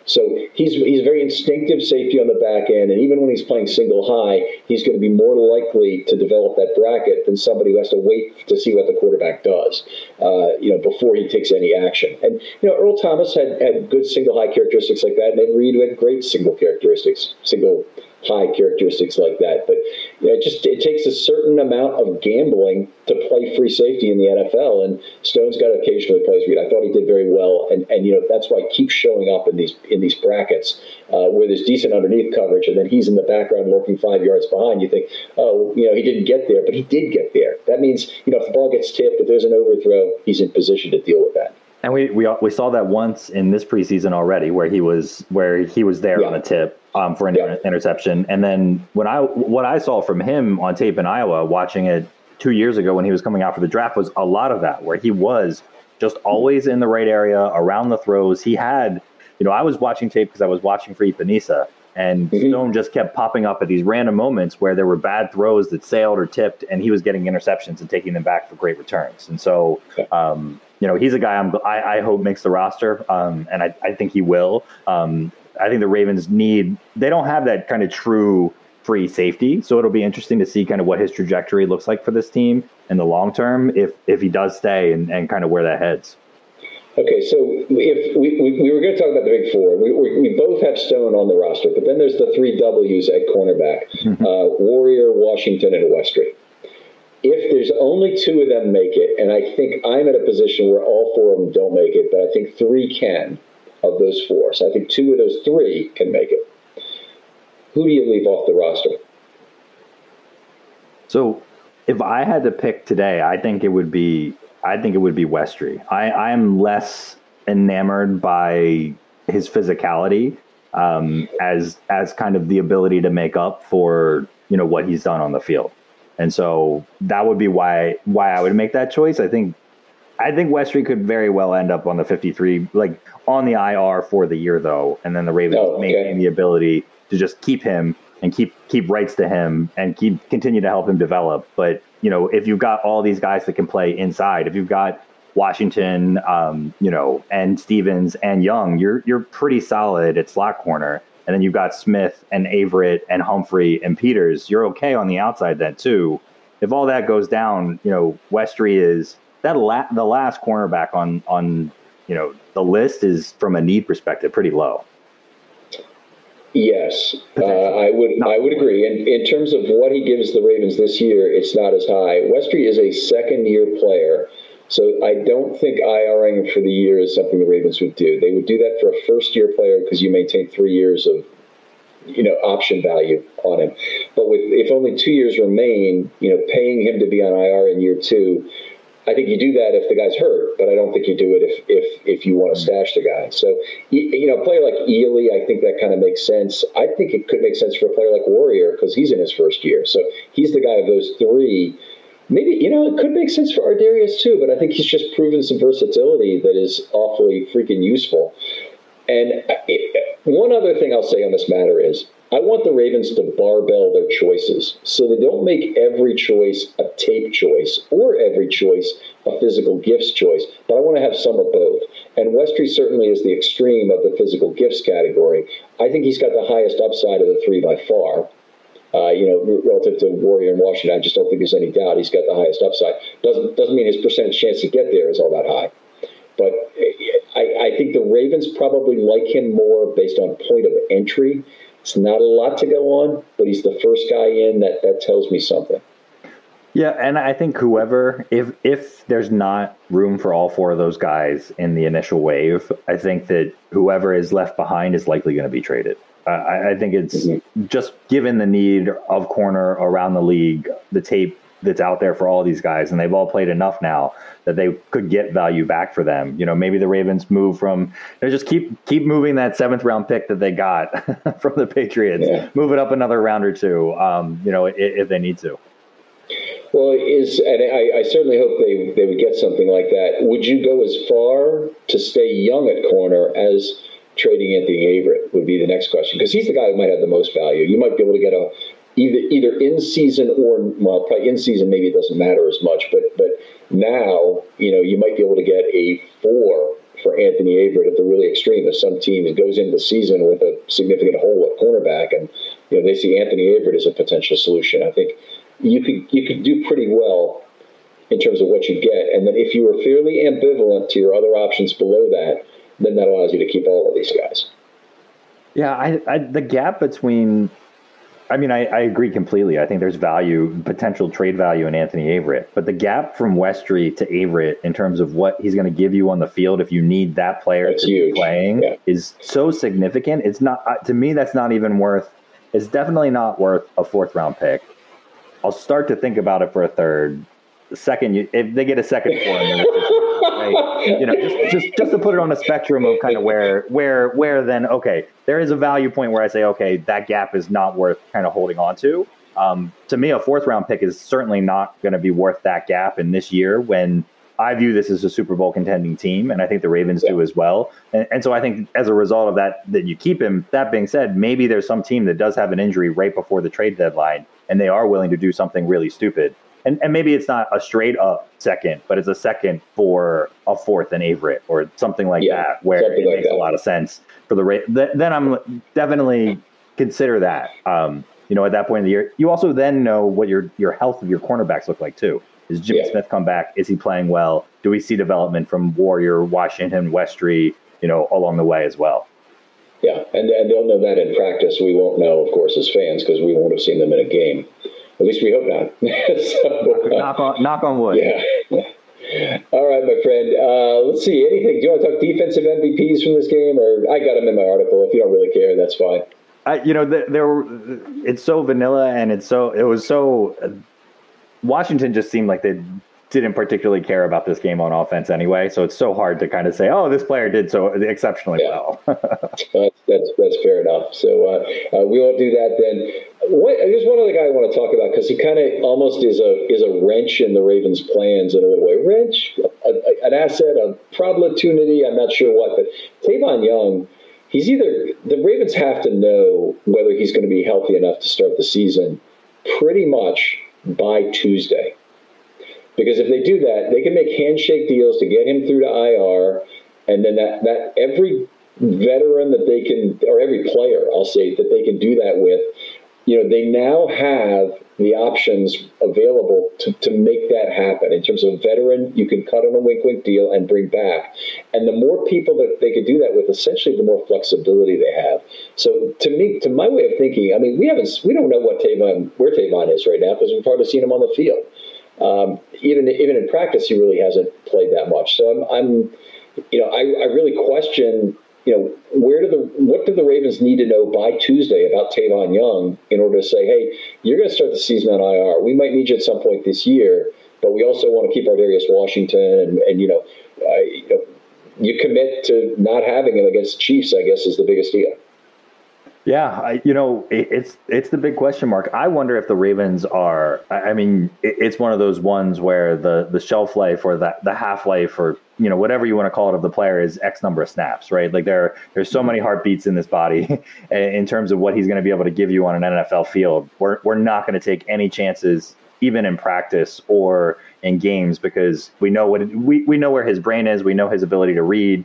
C: So he's he's very instinctive safety on the back end, and even when he's playing single high, he's going to be more likely to develop that bracket than somebody who has to wait to see what the quarterback does, uh, you know, before he takes any action. And you know, Earl Thomas had, had good single high characteristics like that, and Ed Reed had great single characteristics, single high characteristics like that. But you know, it just it takes a certain amount of gambling to play free safety in the NFL. And Stone's got to occasionally play read. I thought he did very well, and and you know that's why he keeps showing up in these in these brackets uh, where there's decent underneath coverage, and then he's in the background lurking five yards behind. You think, oh, you know, he didn't get there, but he did get there. That means you know if the ball gets tipped, if there's an overthrow, he's in position to deal with that.
D: And we, we we saw that once in this preseason already, where he was where he was there
C: Yeah.
D: on a tip um, for an
C: Yeah.
D: inter- interception, and then when I what I saw from him on tape in Iowa, watching it two years ago when he was coming out for the draft, was a lot of that, where he was just always in the right area around the throws. He had, you know, I was watching tape because I was watching for Epenesa, and
C: Mhm.
D: Stone just kept popping up at these random moments where there were bad throws that sailed or tipped, and he was getting interceptions and taking them back for great returns. And so, um, you know, he's a guy I'm, I, I hope makes the roster, um, and I, I think he will. Um, I think the Ravens need, they don't have that kind of true free safety. So it'll be interesting to see kind of what his trajectory looks like for this team in the long term if, if he does stay and, and kind of where that heads.
C: Okay, so if we, we, we were going to talk about the big four, we, we, we both have Stone on the roster, but then there's the three W's at cornerback: uh, Warrior, Washington, and Westry. If there's only two of them make it, and I think I'm in a position where all four of them don't make it, but I think three can of those four. So I think two of those three can make it. Who do you leave off the roster?
D: So if I had to pick today, I think it would be I think it would be Westry. I, I'm less enamored by his physicality um, as as kind of the ability to make up for you know what he's done on the field, and so that would be why why I would make that choice. I think I think Westry could very well end up on the 53, like on the IR for the year though, and then the Ravens
C: Oh, okay.
D: maintain the ability to just keep him and keep keep rights to him and keep continue to help him develop. But you know, if you've got all these guys that can play inside, if you've got Washington, um, you know, and Stephens and Young, you're you're pretty solid at slot corner. And then you've got Smith and Averett and Humphrey and Peters. You're okay on the outside then too. If all that goes down, you know, Westry is that la- the last cornerback on on you know the list is from a need perspective pretty low.
C: Yes, uh, I would.
D: Not
C: I would agree. And in terms of what he gives the Ravens this year, it's not as high. Westry is a second-year player, so I don't think IRing for the year is something the Ravens would do. They would do that for a first-year player because you maintain three years of, you know, option value on him. But with if only two years remain, you know, paying him to be on IR in year two. I think you do that if the guy's hurt, but I don't think you do it if if, if you want to mm. stash the guy. So, you, you know, a player like Ely, I think that kind of makes sense. I think it could make sense for a player like Warrior because he's in his first year. So he's the guy of those three. Maybe you know it could make sense for Ar'Darius too, but I think he's just proven some versatility that is awfully freaking useful. And one other thing I'll say on this matter is I want the Ravens to barbell their choices so they don't make every choice a tape choice or every choice a physical gifts choice, but I want to have some of both. And Westry certainly is the extreme of the physical gifts category. I think he's got the highest upside of the three by far. Uh, you know, relative to Warrior and Washington, I just don't think there's any doubt he's got the highest upside. Doesn't doesn't mean his percentage chance to get there is all that high. But I, I think the Ravens probably like him more based on point of entry. It's not a lot to go on, but he's the first guy in. That that tells me something.
D: Yeah, and I think whoever, if if there's not room for all four of those guys in the initial wave, I think that whoever is left behind is likely going to be traded. I, I think it's mm-hmm. just given the need of corner around the league, the tape that's out there for all these guys, and they've all played enough now that they could get value back for them. You know, maybe the Ravens move from, you know, just keep keep moving that seventh round pick that they got from the Patriots,
C: Yeah.
D: move it up another round or two. Um, you know, if, if they need to.
C: Well, is and I, I certainly hope they, they would get something like that. Would you go as far to stay young at corner as trading Anthony Averett? Would be the next question because he's the guy who might have the most value. You might be able to get a either either in season or well, probably in season maybe it doesn't matter as much, but but now you know you might be able to get a four for Anthony Averett at the really extreme. If some team goes into the season with a significant hole at cornerback, and you know they see Anthony Averett as a potential solution, I think you could you could do pretty well in terms of what you get. And then if you were fairly ambivalent to your other options below that, then that allows you to keep all of these guys.
D: Yeah, I, I the gap between I mean, I, I agree completely. I think there's value, potential trade value in Anthony Averett, but the gap from Westry to Averett in terms of what he's going to give you on the field if you need that player
C: That's
D: to
C: huge.
D: be playing
C: Yeah.
D: is so significant. It's not uh, to me. That's not even worth. It's definitely not worth a fourth round pick. I'll start to think about it for a third. The second, if they get a second for him, then it's just- right? You know, just, just just to put it on a spectrum of kind of where where where then okay, there is a value point where I say okay, that gap is not worth kind of holding on to. Um, to me, a fourth round pick is certainly not going to be worth that gap in this year when I view this as a Super Bowl contending team, and I think the Ravens yeah. do as well. And, and, so I think as a result of that, that you keep him. That being said, maybe there's some team that does have an injury right before the trade deadline, and they are willing to do something really stupid. And, and maybe it's not a straight up second, but it's a second for a fourth and Averett or something like yeah, that, where it like makes that. a lot of sense for the rate. Then I'm definitely consider that. Um, you know, at that point in the year, you also then know what your your health of your cornerbacks look like too. Is Jimmy yeah. Smith come back? Is he playing well? Do we see development from Warrior, Washington, Westry, you know, along the way as well?
C: Yeah, and, and they'll know that in practice. We won't know, of course, as fans because we won't have seen them in a game. At least we hope not.
D: so, knock, on, knock on wood.
C: Yeah. All right, my friend. Uh, let's see. Anything? Do you want to talk defensive MVPs from this game, or I got them in my article? If you don't really care, that's fine.
D: I, you know, there, were. It's so vanilla, and it's so. It was so. Washington just seemed like they didn't particularly care about this game on offense anyway. So it's so hard to kind of say, "Oh, this player did so exceptionally yeah. well."
C: that's, that's, that's fair enough. So uh, uh, we won't do that then. What, there's one other guy I want to talk about because he kind of almost is a is a wrench in the Ravens' plans in a little way. Wrench, a, a, an asset, a opportunity. I'm not sure what, but Tavon Young. He's either the Ravens have to know whether he's going to be healthy enough to start the season pretty much by Tuesday. Because if they do that, they can make handshake deals to get him through to IR, and then that, that every veteran that they can, or every player, I'll say, that they can do that with, you know, they now have the options available to, to make that happen. In terms of a veteran, you can cut on a wink wink deal and bring back. And the more people that they could do that with, essentially the more flexibility they have. So to me, to my way of thinking, I mean, we haven't we don't know what Tavon where Tavon is right now because we've hardly seen him on the field. Um, even even in practice, he really hasn't played that much. So I'm, I'm you know, I, I really question you know, where do the what do the Ravens need to know by Tuesday about Tavon Young in order to say, hey, you're going to start the season on IR. We might need you at some point this year, but we also want to keep Ar'Darius Washington and, and you know, uh, you know, you commit to not having him against the Chiefs. I guess is the biggest deal.
D: Yeah, I, you know, it, it's it's the big question mark. I wonder if the Ravens are. I mean, it, it's one of those ones where the the shelf life or the the half life or you know whatever you want to call it of the player is X number of snaps, right? Like there there's so many heartbeats in this body in terms of what he's going to be able to give you on an NFL field. We're we're not going to take any chances even in practice or in games because we know what we we know where his brain is. We know his ability to read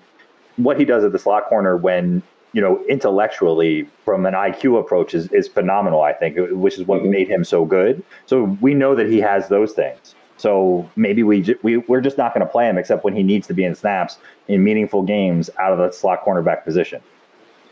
D: what he does at the slot corner when you know, intellectually from an IQ approach is, is phenomenal, I think, which is what mm-hmm. made him so good. So we know that he has those things. So maybe we, we we're just not going to play him except when he needs to be in snaps in meaningful games out of the slot cornerback position.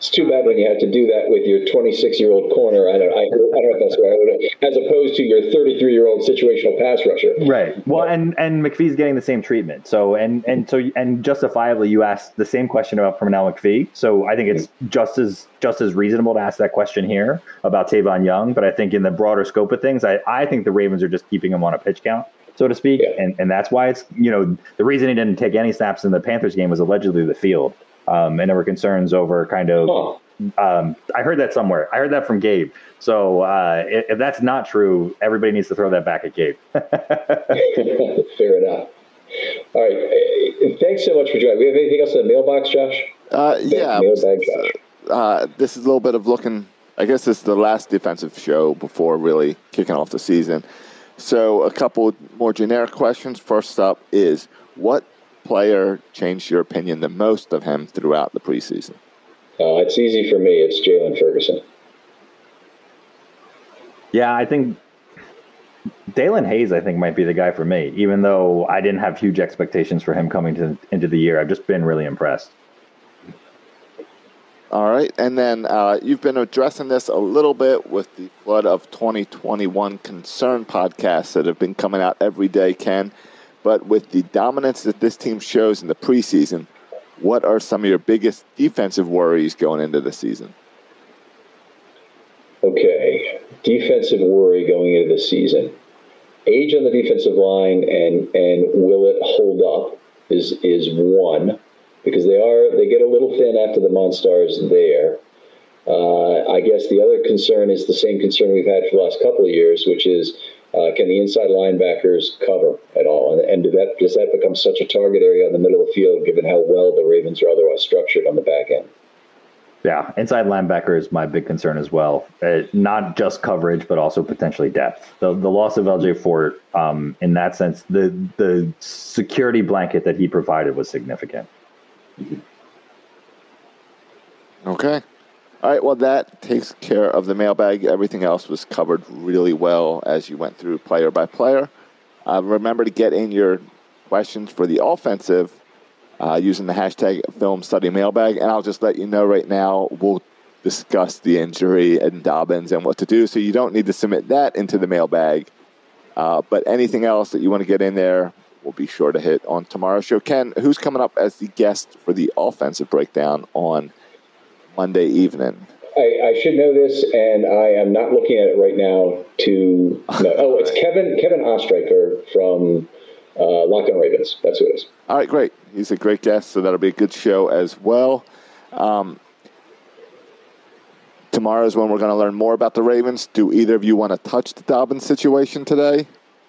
C: It's too bad when you have to do that with your 26 year old corner. I don't, I, I don't know if that's right, as opposed to your 33 year old situational pass rusher.
D: Right. Well, and and McPhee's getting the same treatment. So and and so and justifiably, you asked the same question about Pernell McPhee. So I think it's mm-hmm. just as just as reasonable to ask that question here about Tavon Young. But I think in the broader scope of things, I, I think the Ravens are just keeping him on a pitch count so to speak. Yeah. And, and that's why it's, you know, the reason he didn't take any snaps in the Panthers game was allegedly the field. Um, and there were concerns over kind of. Um, I heard that somewhere. I heard that from Gabe. So uh, if, if, that's not true, everybody needs to throw that back at Gabe.
C: Fair enough. All right. Thanks so much for joining. We have anything else in the mailbox, Josh?
B: Uh, yeah. Mailbag, Josh. Uh, this is a little bit of looking. I guess this is the last defensive show before really kicking off the season. So, a couple more generic questions. First up is what player changed your opinion the most of him throughout the preseason?
C: Uh, it's easy for me. It's Jaylon Ferguson.
D: Yeah, I think Daelin Hayes, I think, might be the guy for me. Even though I didn't have huge expectations for him coming to, into the year, I've just been really impressed.
B: All right, and then uh, you've been addressing this a little bit with the flood of 2021 concern podcasts that have been coming out every day, Ken. But with the dominance that this team shows in the preseason, what are some of your biggest defensive worries going into the season?
C: Okay, defensive worry going into the season. Age on the defensive line and and will it hold up is is one because they are they get a little thin after the Monstars there. Uh, I guess the other concern is the same concern we've had for the last couple of years, which is uh, can the inside linebackers cover at all? And, and that, does that become such a target area in the middle of the field, given how well the Ravens are otherwise structured on the back end?
D: Yeah, inside linebacker is my big concern as well. Uh, not just coverage, but also potentially depth. The, the loss of LJ Fort, um, in that sense, the the security blanket that he provided was significant.
B: Okay. All right, well, that takes care of the mailbag. Everything else was covered really well as you went through player by player. Uh, remember to get in your questions for the offensive uh, using the hashtag film study mailbag. And I'll just let you know right now, we'll discuss the injury and Dobbins and what to do. So you don't need to submit that into the mailbag. Uh, but anything else that you want to get in there, we'll be sure to hit on tomorrow's show. Ken, who's coming up as the guest for the offensive breakdown on Monday evening?
C: I, I, should know this, and I am not looking at it right now. To no. oh, it's Kevin Kevin Oestreicher from uh, Locked On Ravens. That's who it is.
B: All right, great. He's a great guest, so that'll be a good show as well. Um, tomorrow is when we're going to learn more about the Ravens. Do either of you want to touch the Dobbins situation today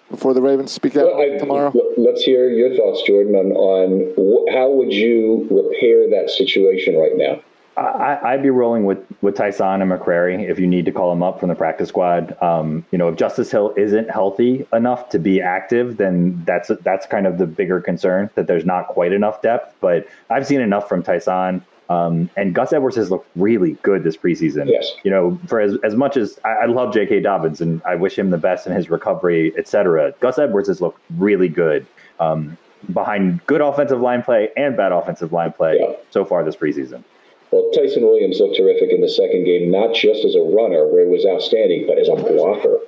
B: before the Ravens speak out well, I, tomorrow?
C: Let's hear your thoughts, Jordan, on, on how would you repair that situation right now?
D: I, would be rolling with with Ty'Son and McCrary if you need to call him up from the practice squad. Um, you know, if Justice Hill isn't healthy enough to be active, then that's that's kind of the bigger concern that there's not quite enough depth. But I've seen enough from Ty'Son. Um, and Gus Edwards has looked really good this preseason.
C: Yes.
D: You know, for as, as much as I, I love J.K. Dobbins and I wish him the best in his recovery, et cetera, Gus Edwards has looked really good um, behind good offensive line play and bad offensive line play yeah. so far this preseason.
C: Well, Ty'Son Williams looked terrific in the second game, not just as a runner, where he was outstanding, but as a blocker,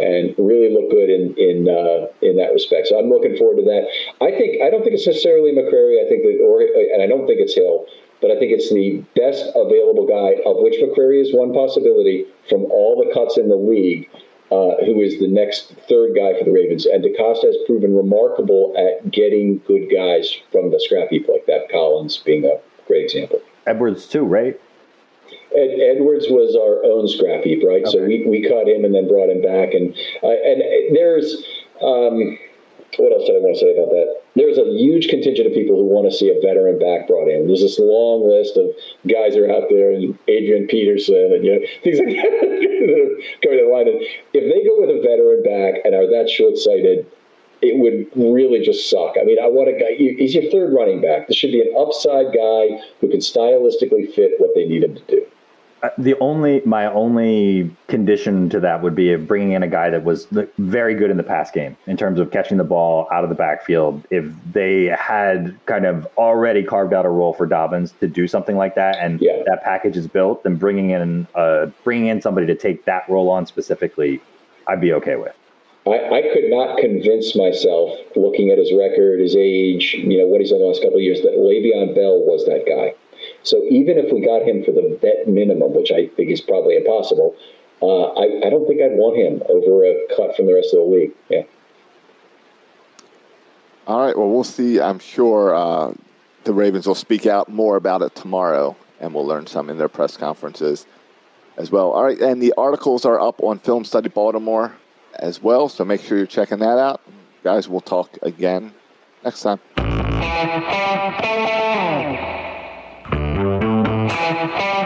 C: and really looked good in in uh, in that respect. So I'm looking forward to that. I think I don't think it's necessarily McCrary. I think that, or and I don't think it's Hill, but I think it's the best available guy, of which McCrary is one possibility from all the cuts in the league. Uh, who is the next third guy for the Ravens. And DeCosta has proven remarkable at getting good guys from the scrap heap like that, Collins being a great example.
D: Edwards too, right?
C: Ed, Edwards was our own scrap heap, right? Okay. So we, we cut him and then brought him back, and uh, and there's um, what else did I want to say about that? There's a huge contingent of people who want to see a veteran back brought in. There's this long list of guys that are out there, and Adrian Peterson, and you know things like that coming to the line. And if they go with a veteran back and are that short sighted, it would really just suck. I mean, I want a guy, he's your third running back. This should be an upside guy who can stylistically fit what they need him to do.
D: Uh, the only, my only condition to that would be bringing in a guy that was very good in the pass game in terms of catching the ball out of the backfield. If they had kind of already carved out a role for Dobbins to do something like that, and yeah. that package is built, then bringing in, uh, bringing in somebody to take that role on specifically, I'd be okay with.
C: I, I, could not convince myself, looking at his record, his age, you know, what he's done the last couple of years, that Le'Veon Bell was that guy. So even if we got him for the vet minimum, which I think is probably impossible, uh, I, I, don't think I'd want him over a cut from the rest of the league. Yeah.
B: All right. Well, we'll see. I'm sure uh, the Ravens will speak out more about it tomorrow, and we'll learn some in their press conferences as well. All right. And the articles are up on Film Study Baltimore as well. So make sure you're checking that out. Guys, we'll talk again next time.